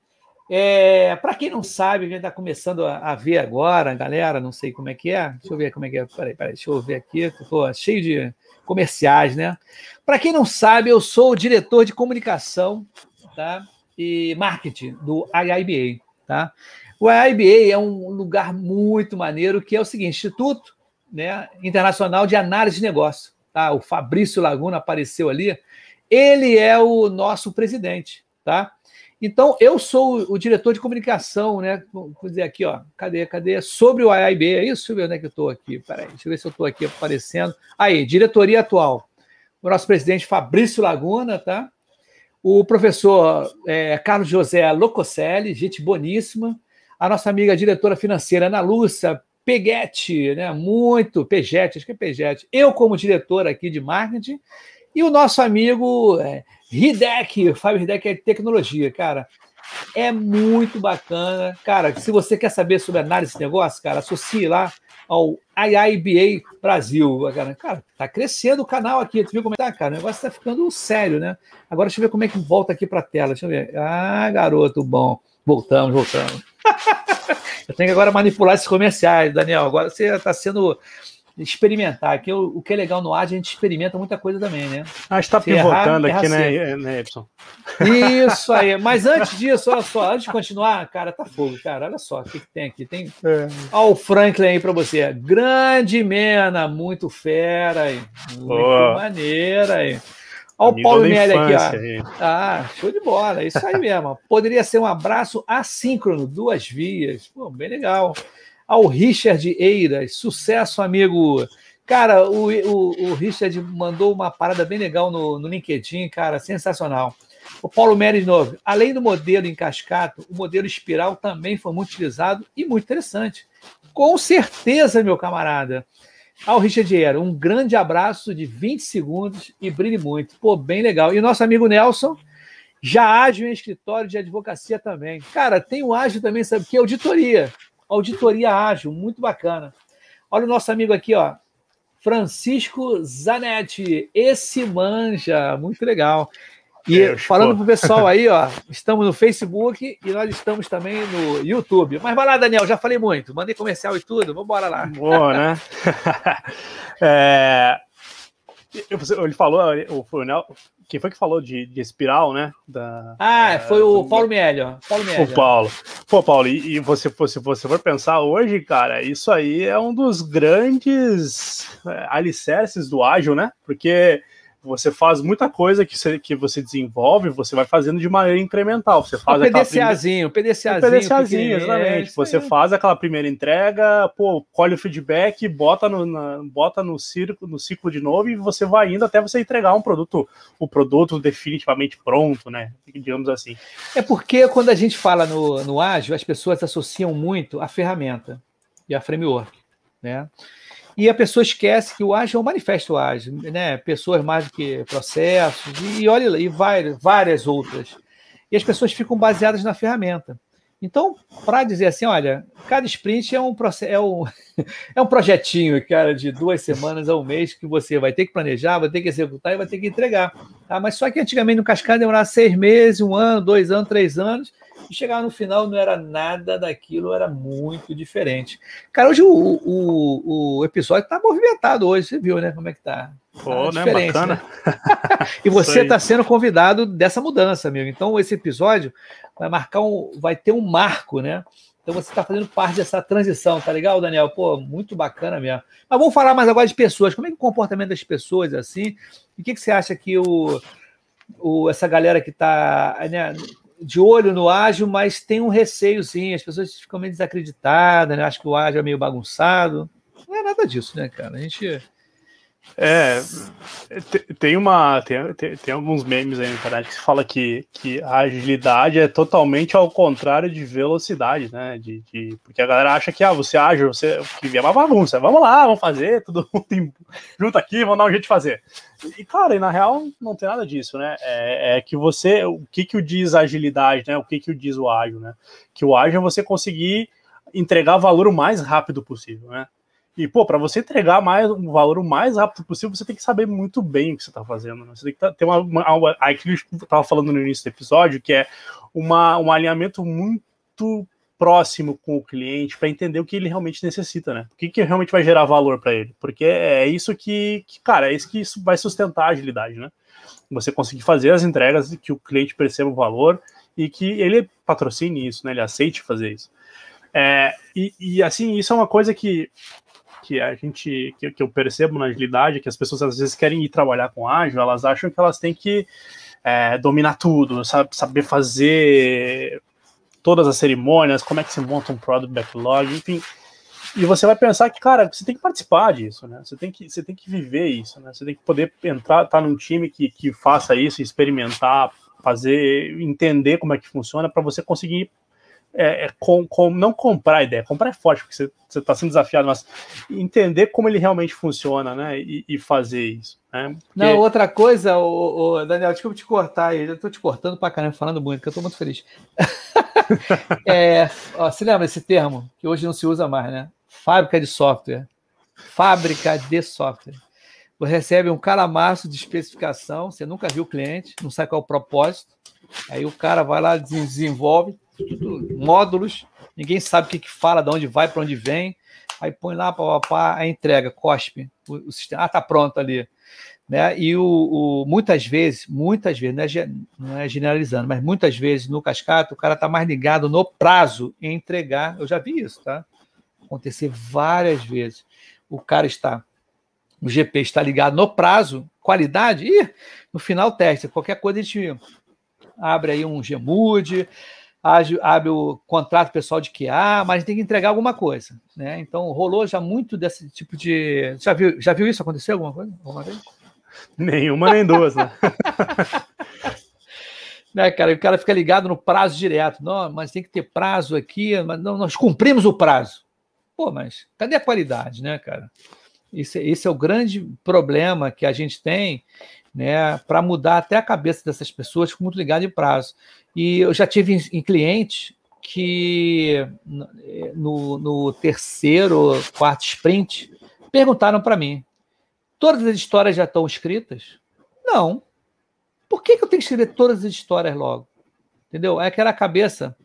É, para quem não sabe, a gente está começando a, a, ver agora, galera, não sei como é que é. Deixa eu ver como é que é. Peraí, peraí, deixa eu ver aqui. Estou cheio de comerciais, né? Para quem não sabe, eu sou o diretor de comunicação tá? e marketing do IIBA. Tá? O IIBA é um lugar muito maneiro que é o seguinte: Instituto né, Internacional de Análise de Negócio tá? O Fabrício Laguna apareceu ali. Ele é o nosso presidente, tá? Então, eu sou o diretor de comunicação, né? Vou dizer aqui, ó. Cadê? Cadê? Sobre o AIB, é isso? Deixa eu ver onde é que eu estou aqui. Peraí, deixa eu ver se eu estou aqui aparecendo. Aí, diretoria atual. O nosso presidente Fabrício Laguna, tá? O professor é, Carlos José Locoselli, gente boníssima. A nossa amiga diretora financeira Ana Lúcia Peguete, né? Muito, Pegete, acho que é Pegete. Eu, como diretor aqui de marketing, e o nosso amigo é, Hidek, Fábio Hidek é tecnologia, cara. É muito bacana. Cara, se você quer saber sobre análise de negócio, cara, associe lá ao IIBA Brasil. Cara, cara tá crescendo o canal aqui. Tu viu como é tá, cara? O negócio tá ficando sério, né? Agora deixa eu ver como é que volta aqui para a tela. Deixa eu ver. Ah, garoto, bom. Voltamos, voltamos. Eu tenho que agora manipular esses comerciais, Daniel. Agora você está sendo experimentar. Que o, o, que é legal no ar, a gente experimenta muita coisa também, né? Ah, está pivotando errar, aqui, né, né, Epson? Isso aí. Mas antes disso, olha só, antes de continuar, cara, tá fogo, cara. Olha só o que, que tem aqui. Tem. É. Olha o Franklin aí para você. Grande Mena, muito fera, aí. muito oh. maneira aí. Olha o Paulo Nelly aqui, ó. Ah, show de bola, é isso aí mesmo. Poderia ser um abraço assíncrono, duas vias. Pô, bem legal. Ao Richard Eiras, sucesso, amigo. Cara, o, o, o Richard mandou uma parada bem legal no, no LinkedIn, cara, sensacional. O Paulo Mery de novo. Além do modelo em cascata, o modelo espiral também foi muito utilizado e muito interessante. Com certeza, meu camarada. Ao Richard Era, um grande abraço de 20 segundos e brilhe muito. Pô, bem legal. E o nosso amigo Nelson, já ágil em escritório de advocacia também. Cara, tem o ágil também, sabe que? Auditoria. Auditoria ágil, muito bacana. Olha o nosso amigo aqui, ó. Francisco Zanetti. Esse manja, muito legal. E é, falando para o pessoal aí, ó, estamos no Facebook e nós estamos também no YouTube. Mas vai lá, Daniel, já falei muito, mandei comercial e tudo, vamos embora lá. Boa, né? é, ele falou, o Nel, quem foi que falou de, de espiral, né? Da, ah, foi o Paulo Melio. Paulo Melio. O Paulo. Pô, Paulo, e, e você, se você for pensar hoje, cara, isso aí é um dos grandes é, alicerces do ágil, né? Porque você faz muita coisa que você, que você desenvolve, você vai fazendo de maneira incremental. Você faz o PDCAzinho, primeira... PDCAzinho. O PDCAzinho, exatamente. É, você faz aquela primeira entrega, pô, colhe o feedback, bota no, na, bota no, circo, no ciclo de novo e você vai indo até você entregar um produto, o produto definitivamente pronto, né? Digamos assim. É porque quando a gente fala no, no ágil, as pessoas associam muito a ferramenta e a framework, né? E a pessoa esquece que o ágil é um manifesto ágil, né? Pessoas mais do que processos, e, olha e várias, várias outras. E as pessoas ficam baseadas na ferramenta. Então, para dizer assim, olha, cada sprint é um, é, um, é um projetinho, cara, de duas semanas a um mês que você vai ter que planejar, vai ter que executar e vai ter que entregar. Tá? Mas só que antigamente no Cascada demorava seis meses, um ano, dois anos, três anos, e chegar no final não era nada daquilo, era muito diferente. Cara, hoje o, o, o episódio está movimentado hoje, você viu, né? Como é que tá? Pô, tá né? Bacana. Né? e você está sendo convidado dessa mudança, amigo. Então, esse episódio vai marcar um. vai ter um marco, né? Então você está fazendo parte dessa transição, tá legal, Daniel? Pô, muito bacana mesmo. Mas vamos falar mais agora de pessoas. Como é que é o comportamento das pessoas assim? E o que, que você acha que o, o, essa galera que está né, de olho no ágil, mas tem um receiozinho, as pessoas ficam meio desacreditadas, né? Acho que o ágil é meio bagunçado. Não é nada disso, né, cara? A gente. É, tem uma. Tem, tem, alguns memes aí na internet que se fala que, que a agilidade é totalmente ao contrário de velocidade, né? De, de porque a galera acha que ah, você é ágil, você que é uma bagunça. Vamos lá, vamos fazer, tudo mundo junto aqui, vamos dar um jeito de fazer. E, cara, e na real não tem nada disso, né? É, é, que você. O que que o diz agilidade, né? O que que o diz o ágil, né? Que o ágil é você conseguir entregar valor o mais rápido possível, né? E, pô, para você entregar mais um valor o mais rápido possível, você tem que saber muito bem o que você está fazendo. Né? Você tem que ter uma, uma, Aquilo que eu estava falando no início do episódio, que é uma, um alinhamento muito próximo com o cliente para entender o que ele realmente necessita, né? O que, que realmente vai gerar valor para ele. Porque é isso que, que, cara, é isso que isso vai sustentar a agilidade, né? Você conseguir fazer as entregas que o cliente perceba o valor e que ele patrocine isso, né? Ele aceite fazer isso. É, e, e, assim, isso é uma coisa que que a gente que, que, eu percebo na agilidade que as pessoas às vezes querem ir trabalhar com ágil, elas acham que elas têm que é, dominar tudo, sabe, saber fazer todas as cerimônias, como é que se monta um product backlog, enfim. E você vai pensar que, cara, você tem que participar disso, né? Você tem que, você tem que viver isso, né? Você tem que poder entrar, estar tá num time que, que faça isso, experimentar, fazer, entender como é que funciona para você conseguir é, é com, com, não comprar a ideia, comprar é forte, porque você está sendo desafiado, mas entender como ele realmente funciona, né? E, e fazer isso. Né? Porque... Não, outra coisa, o, o, Daniel, desculpa te cortar aí, eu estou te cortando para caramba, falando muito, porque eu estou muito feliz. é, ó, você lembra esse termo, que hoje não se usa mais, né? Fábrica de software. Fábrica de software. Você recebe um calamaço de especificação, você nunca viu o cliente, não sabe qual é o propósito, aí o cara vai lá, desenvolve, tudo, módulos, ninguém sabe o que, que fala, de onde vai, para onde vem. Aí põe lá, pá, pá, a entrega, cospe, o, o, sistema, ah, tá pronto ali. Né? E o, o, muitas vezes, muitas vezes, não é, não é generalizando, mas muitas vezes no cascata o cara está mais ligado no prazo em entregar. Eu já vi isso, tá? Acontecer várias vezes. O cara está, o GP está ligado no prazo, qualidade, e no final teste. Qualquer coisa a gente abre aí um Gmood, abre o contrato pessoal de QA, mas tem que entregar alguma coisa. Né? Então, rolou já muito desse tipo de. Já viu, já viu isso acontecer alguma coisa? Alguma vez? Nenhuma nem duas, né? né, cara? O cara fica ligado no prazo direto. Não, mas tem que ter prazo aqui, mas não, nós cumprimos o prazo. Pô, mas cadê a qualidade, né, cara? Esse, esse é o grande problema que a gente tem né, para mudar até a cabeça dessas pessoas muito ligado em prazo. E eu já tive em, clientes que no, no, terceiro, quarto sprint perguntaram para mim: Todas as histórias já estão escritas? Não. Por que, que eu tenho que escrever todas as histórias logo? Entendeu? É aquela cabeça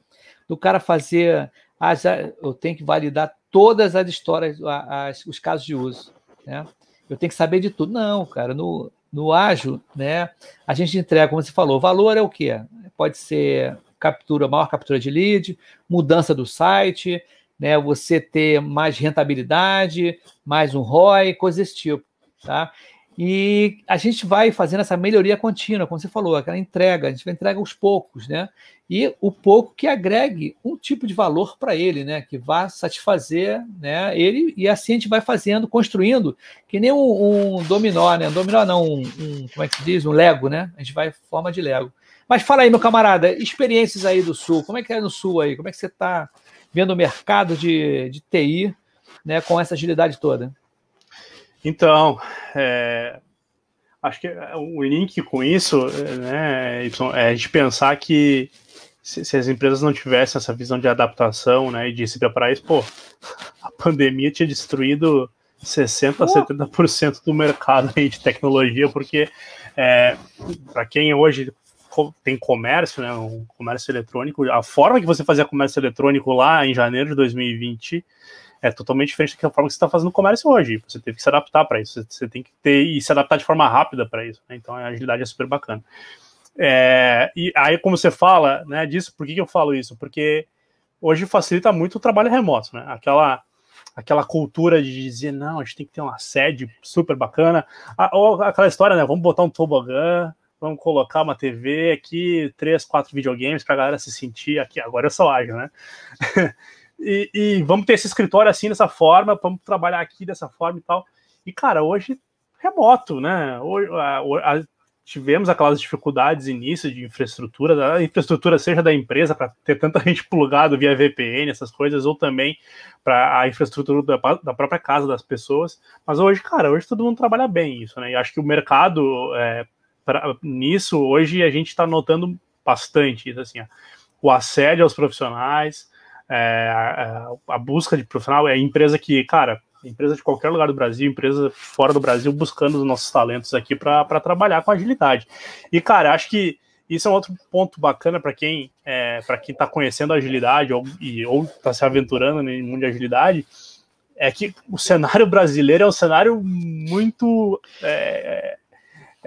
do cara fazer. As, eu tenho que validar todas as histórias, as, os casos de uso. Né? Eu tenho que saber de tudo. Não, cara, no, no ágil, né, a gente entrega, como você falou, valor é o quê? Pode ser captura, maior captura de lead, mudança do site, né, você ter mais rentabilidade, mais um ROI, coisas desse tipo, tá? E a gente vai fazendo essa melhoria contínua, como você falou, aquela entrega, a gente vai entregar aos poucos, né? E o pouco que agregue um tipo de valor para ele, né? Que vá satisfazer né, ele, e assim a gente vai fazendo, construindo, que nem um, um dominó, né? Um dominó não, um, um, como é que se diz? Um Lego, né? A gente vai em forma de Lego. Mas fala aí, meu camarada, experiências aí do Sul, como é que é no Sul aí? Como é que você está vendo o mercado de, de TI né, com essa agilidade toda? Então, é, acho que o link com isso né, é a gente pensar que se, se, as empresas não tivessem essa visão de adaptação né, e de se preparar isso, pô, a pandemia tinha destruído 60% a 70% do mercado de tecnologia, porque é, para quem hoje tem comércio, né, um comércio eletrônico, a forma que você fazia comércio eletrônico lá em janeiro de 2020 é totalmente diferente da forma que você está fazendo comércio hoje. Você teve que se adaptar para isso, você tem que ter e se adaptar de forma rápida para isso. Né? Então a agilidade é super bacana. É, e aí, como você fala né, disso, por que, que eu falo isso? Porque hoje facilita muito o trabalho remoto, né? Aquela, aquela cultura de dizer, não, a gente tem que ter uma sede super bacana. ou aquela história, né? Vamos botar um tobogã, vamos colocar uma TV aqui, três, quatro videogames para a galera se sentir aqui. Agora eu sou ágil, né? e, e, vamos ter esse escritório assim, dessa forma, vamos trabalhar aqui dessa forma e tal. E, cara, hoje remoto, né? Hoje, a, a, tivemos aquelas dificuldades início de infraestrutura, da infraestrutura seja da empresa para ter tanta gente plugado via VPN, essas coisas, ou também para a infraestrutura da, da, própria casa das pessoas. Mas hoje, cara, hoje todo mundo trabalha bem isso, né? E acho que o mercado é, pra, nisso hoje a gente está notando bastante isso, assim, ó, o assédio aos profissionais, é, a, a, busca de profissional é empresa que, cara, empresa de qualquer lugar do Brasil, empresa fora do Brasil, buscando os nossos talentos aqui para trabalhar com agilidade. E, cara, acho que isso é um outro ponto bacana para quem é, para quem está conhecendo a agilidade ou está se aventurando no mundo de agilidade, é que o cenário brasileiro é um cenário muito é,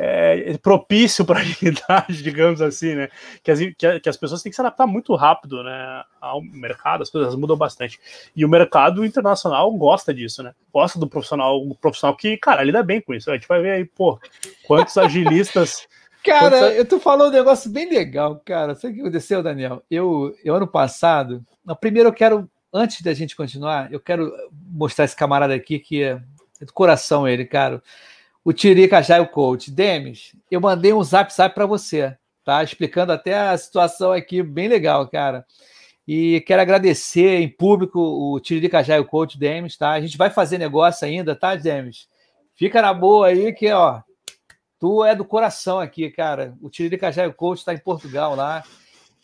é, propício para a agilidade, digamos assim, né? Que as, que, as pessoas têm que se adaptar muito rápido, né? Ao mercado, as coisas mudam bastante. E o mercado internacional gosta disso, né? Gosta do profissional, um profissional que, cara, lida bem com isso. A gente vai ver aí, pô, quantos agilistas. Cara, quantos... eu tô falando um negócio bem legal, cara. Sabe o que aconteceu, Daniel? Eu, eu ano passado, não, primeiro eu quero, antes da gente continuar, eu quero mostrar esse camarada aqui que é, é do coração ele, cara o Tirica é o coach. Demis, eu mandei um zap zap para você, tá? Explicando até a situação aqui, bem legal, cara. E quero agradecer em público o Tiririca é o coach, Demis, tá? A gente vai fazer negócio ainda, tá, Demis? Fica na boa aí que, ó, tu é do coração aqui, cara. O Tiririca é o coach, está em Portugal lá.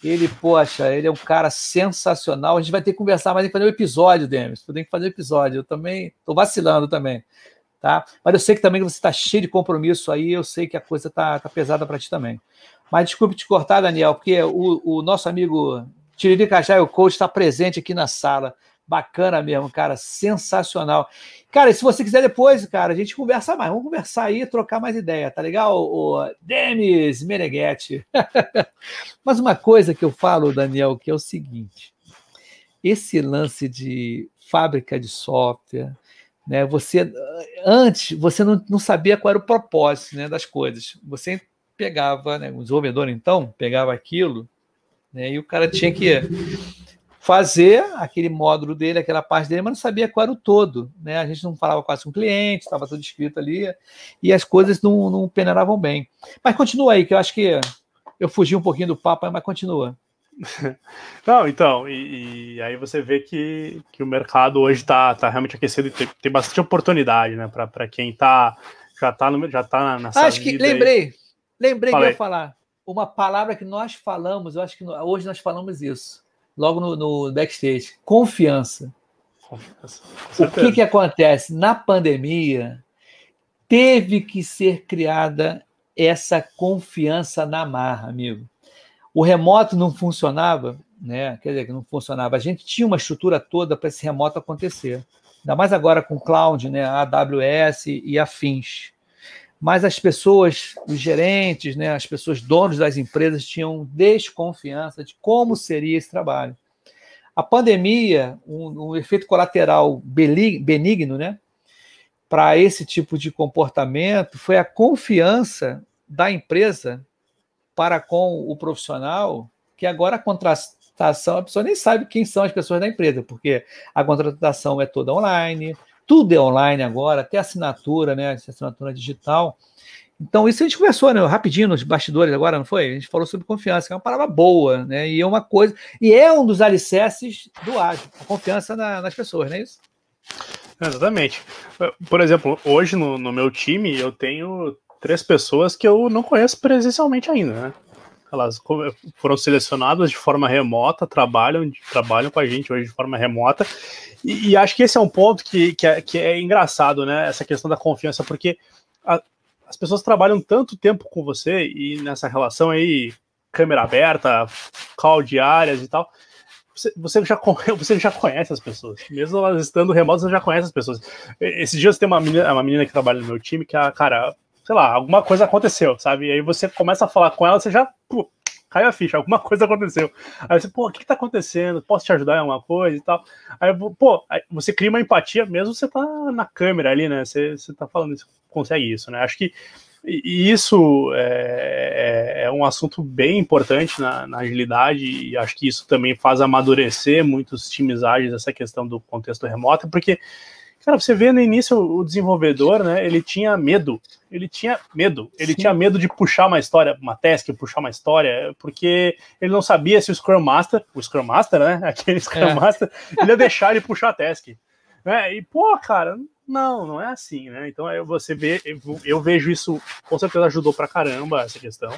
Ele, poxa, ele é um cara sensacional. A gente vai ter que conversar, mas tem que fazer um episódio, Demis. Tem que fazer um episódio. Eu também tô vacilando também tá? Mas eu sei que também você está cheio de compromisso aí, eu sei que a coisa tá, tá pesada para ti também. Mas desculpe te cortar, Daniel, porque o, o nosso amigo Tiririca Jai, o coach, está presente aqui na sala. Bacana mesmo, cara, sensacional. Cara, e se você quiser depois, cara, a gente conversa mais. Vamos conversar aí, trocar mais ideia, tá legal? O Denis Meneghetti. Mas uma coisa que eu falo, Daniel, que é o seguinte: esse lance de fábrica de software, né? Você antes você não, não sabia qual era o propósito né, das coisas. Você pegava, né, o desenvolvedor então pegava aquilo, né, e o cara tinha que fazer aquele módulo dele, aquela parte dele, mas não sabia qual era o todo. Né? A gente não falava quase com o cliente, estava tudo escrito ali, e as coisas não, não peneiravam bem. Mas continua aí, que eu acho que eu fugi um pouquinho do papo, mas continua. Não, então, e, e, aí você vê que, que o mercado hoje está tá realmente aquecido e tem, tem bastante oportunidade, né, para quem tá, já está já tá nessa Acho que, lembrei, aí. lembrei Falei. que eu ia falar. Uma palavra que nós falamos, eu acho que hoje nós falamos isso, logo no, no backstage, confiança. confiança o que que acontece? Na pandemia, teve que ser criada essa confiança na marra, amigo. O remoto não funcionava, né? Quer dizer, que não funcionava. A gente tinha uma estrutura toda para esse remoto acontecer. Ainda mais agora com cloud, né? AWS e afins. Mas as pessoas, os gerentes, né, as pessoas donos das empresas tinham desconfiança de como seria esse trabalho. A pandemia, um, um efeito colateral benigno, né, para esse tipo de comportamento foi a confiança da empresa para com o profissional, que agora a contratação, a pessoa nem sabe quem são as pessoas da empresa, porque a contratação é toda online, tudo é online agora, até assinatura, né, assinatura digital. Então, isso a gente conversou né, rapidinho nos bastidores agora, não foi? A gente falou sobre confiança, que é uma palavra boa, né? E é uma coisa. E é um dos alicerces do ágil, a confiança na, nas pessoas, não é isso? Exatamente. Por exemplo, hoje no, no, meu time eu tenho três pessoas que eu não conheço presencialmente ainda, né? Elas foram selecionadas de forma remota, trabalham, trabalham com a gente hoje de forma remota. E, e acho que esse é um ponto que, que, é, que é engraçado, né? Essa questão da confiança, porque a, as pessoas trabalham tanto tempo com você e nessa relação aí, câmera aberta, call diárias e tal você, já, você já conhece as pessoas. Mesmo elas estando remotas, você já conhece as pessoas. Esses dias tem uma menina, uma menina que trabalha no meu time que, a, cara, sei lá, alguma coisa aconteceu, sabe? E aí você começa a falar com ela, você já pô, caiu a ficha, alguma coisa aconteceu. Aí você, pô, o que, que tá acontecendo? Posso te ajudar em alguma coisa e tal? Aí, pô, aí você cria uma empatia mesmo você tá na câmera ali, né? Você, você tá falando isso, consegue isso, né? Acho que isso é, é, é, um assunto bem importante na, na, agilidade, e acho que isso também faz amadurecer muitos times ágeis essa questão do contexto remoto, porque, cara, você vê no início o desenvolvedor, né, ele tinha medo, ele tinha medo, ele Sim. tinha medo de puxar uma história, uma task, puxar uma história, porque ele não sabia se o Scrum Master, o Scrum Master, né, aquele Scrum é. Master, ele ia deixar ele puxar a task. Né? E, pô, cara, não, não é assim, né? Então você vê, eu, eu, vejo isso, com certeza ajudou pra caramba essa questão,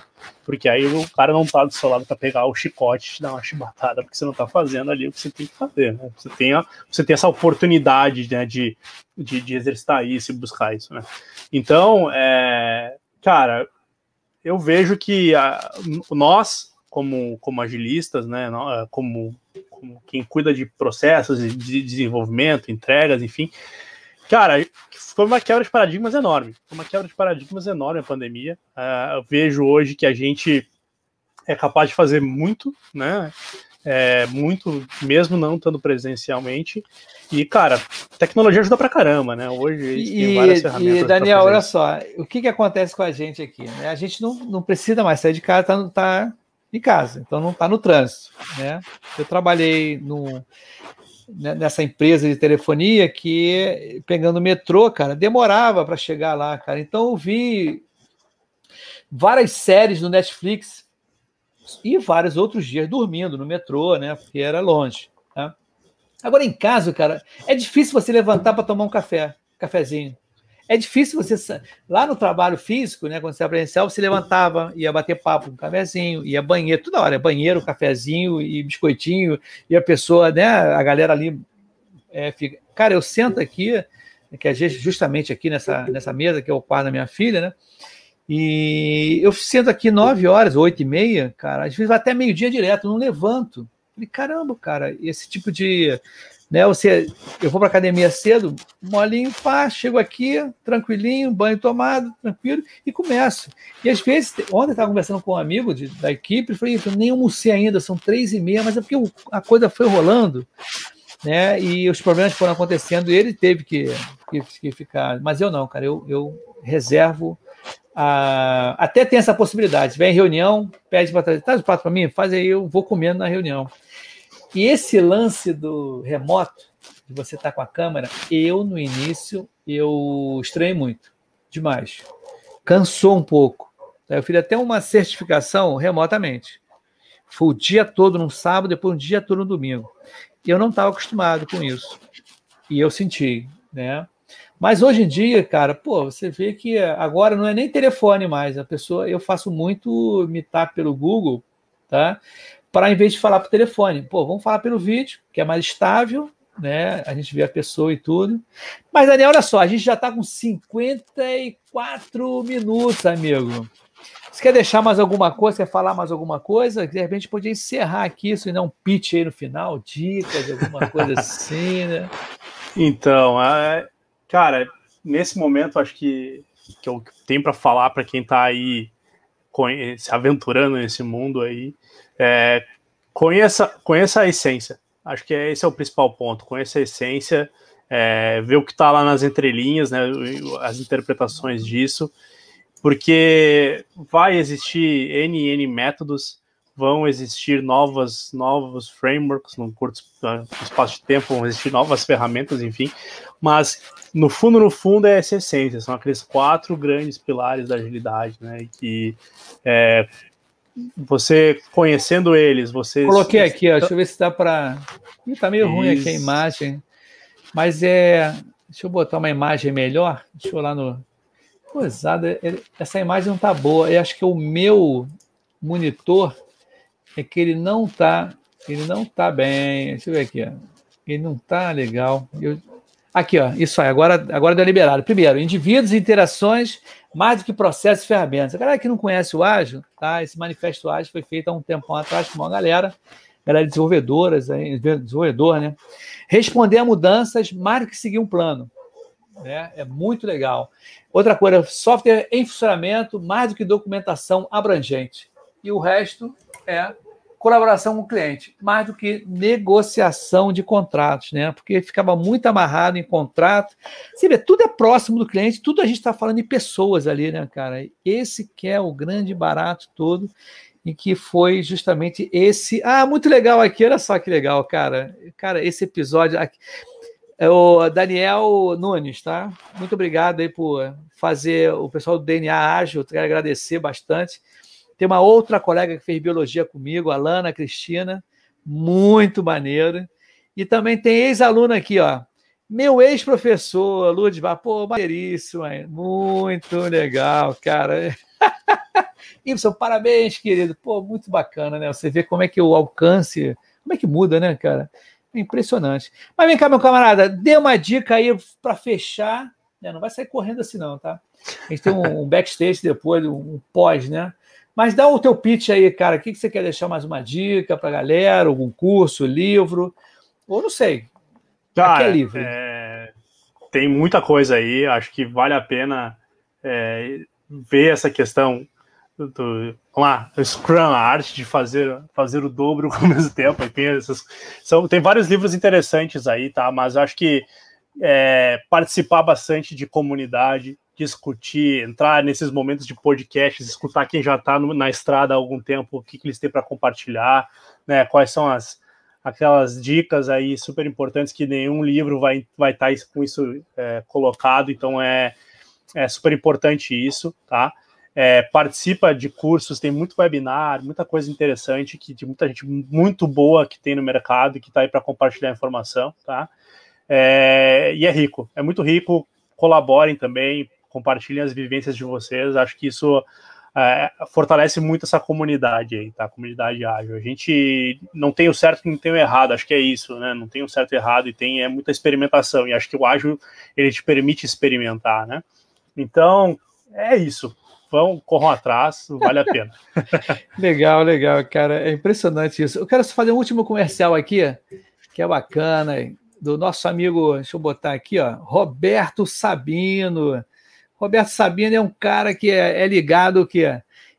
porque aí o cara não tá do seu lado pra pegar o chicote e te dar uma chibatada, porque você não tá fazendo ali o que você tem que fazer, né? Você tem, a, você tem essa oportunidade né, de, de, de exercitar isso e buscar isso, né? Então, é, cara, eu vejo que a, nós, como, como agilistas, né, como, como quem cuida de processos de desenvolvimento, entregas, enfim, Cara, foi uma quebra de paradigmas enorme. Foi uma quebra de paradigmas enorme a pandemia. Uh, eu vejo hoje que a gente é capaz de fazer muito, né? É, muito, mesmo não estando presencialmente. E, cara, tecnologia ajuda pra caramba, né? Hoje e, tem várias ferramentas. E, Daniel, olha só, o que, que acontece com a gente aqui? Né? A gente não, não precisa mais sair de casa, tá, tá em casa, então não tá no trânsito, né? Eu trabalhei no nessa empresa de telefonia que, pegando metrô, cara, demorava para chegar lá, cara. Então eu vi várias séries no Netflix e vários outros dias dormindo no metrô, né? Porque era longe. Né? Agora em casa, cara, é difícil você levantar para tomar um café, cafezinho. É difícil você. Lá no trabalho físico, né? Quando você era presencial, você levantava, ia bater papo com um cafezinho, ia banheiro, toda hora, banheiro, cafezinho e biscoitinho, e a pessoa, né? A galera ali é, fica. Cara, eu sento aqui, que é justamente aqui nessa, nessa mesa, que é o quarto da minha filha, né? E eu sento aqui nove horas, oito e meia, cara, às vezes até meio-dia direto, não levanto. Falei, caramba, cara, esse tipo de né? Você, eu vou para academia cedo, molinho, pá, chego aqui, tranquilinho, banho tomado, tranquilo, e começo. E às vezes, ontem eu estava conversando com um amigo de, da equipe, falei, eu nem almocei ainda, são três e meia, mas é porque a coisa foi rolando, né? E os problemas foram acontecendo, e ele teve que, que, que ficar. Mas eu não, cara, eu, eu reservo. A... Até tem essa possibilidade. Vem em reunião, pede para trazer, traz o prato para mim, faz aí, eu vou comendo na reunião. E esse lance do remoto, de você estar tá com a câmera, eu no início eu estranhei muito, demais. Cansou um pouco. Eu fiz até uma certificação remotamente. Foi o dia todo no sábado, depois um dia todo no domingo. Eu não estava acostumado com isso. E eu senti, né? Mas hoje em dia, cara, pô, você vê que agora não é nem telefone mais. A pessoa, eu faço muito meetup pelo Google, tá? Para em vez de falar por telefone, pô, vamos falar pelo vídeo, que é mais estável, né? A gente vê a pessoa e tudo. Mas, Daniel, olha só, a gente já está com 54 minutos, amigo. Você quer deixar mais alguma coisa? Quer falar mais alguma coisa? De repente podia encerrar aqui, se não um pitch aí no final, dicas, alguma coisa assim, né? Então, é, cara, nesse momento acho que, que eu tenho para falar para quem está aí se aventurando nesse mundo aí, é, conheça, conheça a essência. Acho que esse é o principal ponto. Conheça a essência, é, ver o que está lá nas entrelinhas, né, as interpretações disso, porque vai existir N N métodos, vão existir novas, novos frameworks num curto espaço de tempo, vão existir novas ferramentas, enfim, mas no fundo, no fundo, é essa essência, são aqueles quatro grandes pilares da agilidade, né, que é, você conhecendo eles, você... Coloquei aqui, ó, deixa eu ver se dá para... Tá meio Isso. ruim aqui a imagem, mas é... Deixa eu botar uma imagem melhor, deixa eu lá no... Coisada, essa imagem não tá boa, eu acho que o meu monitor é que ele não tá, ele não tá bem, deixa eu ver aqui, ó. ele não tá legal, eu, Aqui, ó, isso aí, agora, agora deu liberado. Primeiro, indivíduos e interações, mais do que processos e ferramentas. A galera que não conhece o Ágil, tá? Esse manifesto Ágil foi feito há um tempão atrás com uma galera, galera desenvolvedoras, desenvolvedor, né? Responder a mudanças mais do que seguir um plano. Né? É muito legal. Outra coisa, software em funcionamento, mais do que documentação abrangente. E o resto é colaboração com o cliente, mais do que negociação de contratos, né? Porque ficava muito amarrado em contrato. Você vê, tudo é próximo do cliente, tudo a gente está falando de pessoas ali, né, cara? Esse que é o grande barato todo, e que foi justamente esse. Ah, muito legal aqui, olha só que legal, cara. Cara, esse episódio aqui. É o Daniel Nunes, tá? Muito obrigado aí por fazer o pessoal do DNA Ágil, quero agradecer bastante. Tem uma outra colega que fez biologia comigo, a Lana Cristina, muito maneiro. E também tem ex-aluna aqui, ó. Meu ex-professor, Lourdes pô, maneiríssimo, muito legal, cara. Ibson, parabéns, querido. Pô, muito bacana, né? Você vê como é que o alcance, como é que muda, né, cara? É impressionante. Mas vem cá, meu camarada, dê uma dica aí para fechar. Né? Não vai sair correndo assim, não, tá? A gente tem um, um backstage depois, um pós, né? Mas dá o teu pitch aí, cara. O que, você quer deixar mais uma dica para a galera? Algum curso, livro? Ou não sei. Cara, é livre. É... Tem muita coisa aí. Acho que vale a pena é, ver essa questão do, vamos lá, Scrum, a arte de fazer, fazer o dobro ao mesmo tempo. Tem, essas, são, tem vários livros interessantes aí, tá? Mas acho que é, participar bastante de comunidade, discutir, entrar nesses momentos de podcasts, escutar quem já está na estrada há algum tempo, o que, que eles têm para compartilhar, né? Quais são as aquelas dicas aí super importantes que nenhum livro vai vai estar tá com isso é, colocado, então é é super importante isso, tá? É, participa de cursos, tem muito webinar, muita coisa interessante que de muita gente muito boa que tem no mercado que está aí para compartilhar informação, tá? É, e é rico, é muito rico. Colaborem também, compartilhem as vivências de vocês. Acho que isso é, fortalece muito essa comunidade aí, tá? A comunidade ágil. A gente não tem o certo e não tem o errado, acho que é isso, né? Não tem o certo e errado e tem é muita experimentação. E acho que o ágil ele te permite experimentar, né? Então, é isso. Vão, corram atrás, vale a pena. legal, legal, cara. É impressionante isso. Eu quero fazer um último comercial aqui, que é bacana, do nosso amigo, deixa eu botar aqui, ó, Roberto Sabino. Roberto Sabino é um cara que é, é ligado que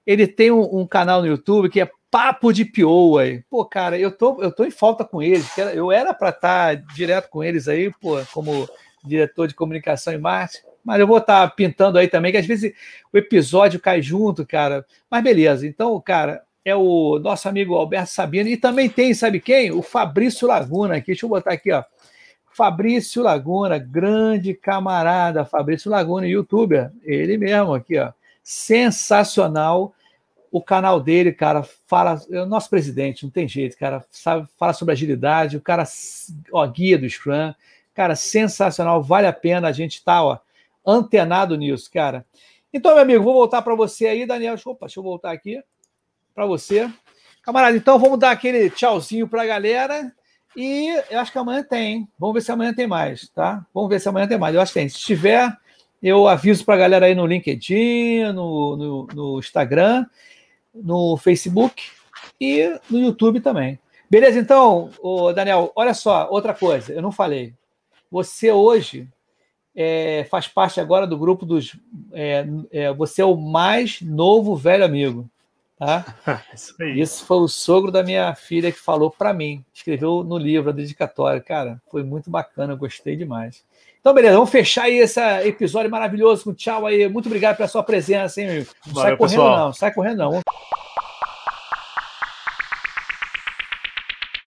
ele tem um, um, canal no YouTube que é Papo de Pioa. Pô, cara, eu tô, eu tô em falta com eles. Eu era para estar tá direto com eles aí, pô, como diretor de comunicação e marketing, mas eu vou estar tá pintando aí também, que às vezes o episódio cai junto, cara. Mas beleza, então, cara, é o nosso amigo Alberto Sabino e também tem, sabe quem? O Fabrício Laguna aqui. Deixa eu botar aqui, ó. Fabrício Laguna, grande camarada, Fabrício Laguna, youtuber, ele mesmo aqui, ó. Sensacional. O canal dele, cara, fala. É o nosso presidente, não tem jeito, cara. Sabe, fala sobre agilidade, o cara, ó, guia do Scrum. Cara, sensacional, vale a pena a gente estar, tá, ó, antenado nisso, cara. Então, meu amigo, vou voltar para você aí, Daniel. Opa, deixa eu voltar aqui para você. Camarada, então vamos dar aquele tchauzinho para a galera E eu acho que amanhã tem. Vamos ver se amanhã tem mais, tá? Vamos ver se amanhã tem mais. Eu acho que tem. Se tiver, eu aviso para a galera aí no LinkedIn, no, no, no, Instagram, no Facebook e no YouTube também. Beleza, então, Daniel, olha só, outra coisa, eu não falei. Você hoje é, faz parte agora do grupo dos. É, é, você é o mais novo velho amigo. Tá? Isso, Isso, foi o sogro da minha filha que falou para mim, escreveu no livro a dedicatória. Cara, foi muito bacana, eu gostei demais. Então, beleza, vamos fechar aí esse episódio maravilhoso com tchau aí. Muito obrigado pela sua presença, hein, Não Valeu, sai correndo, pessoal. não, sai correndo, não.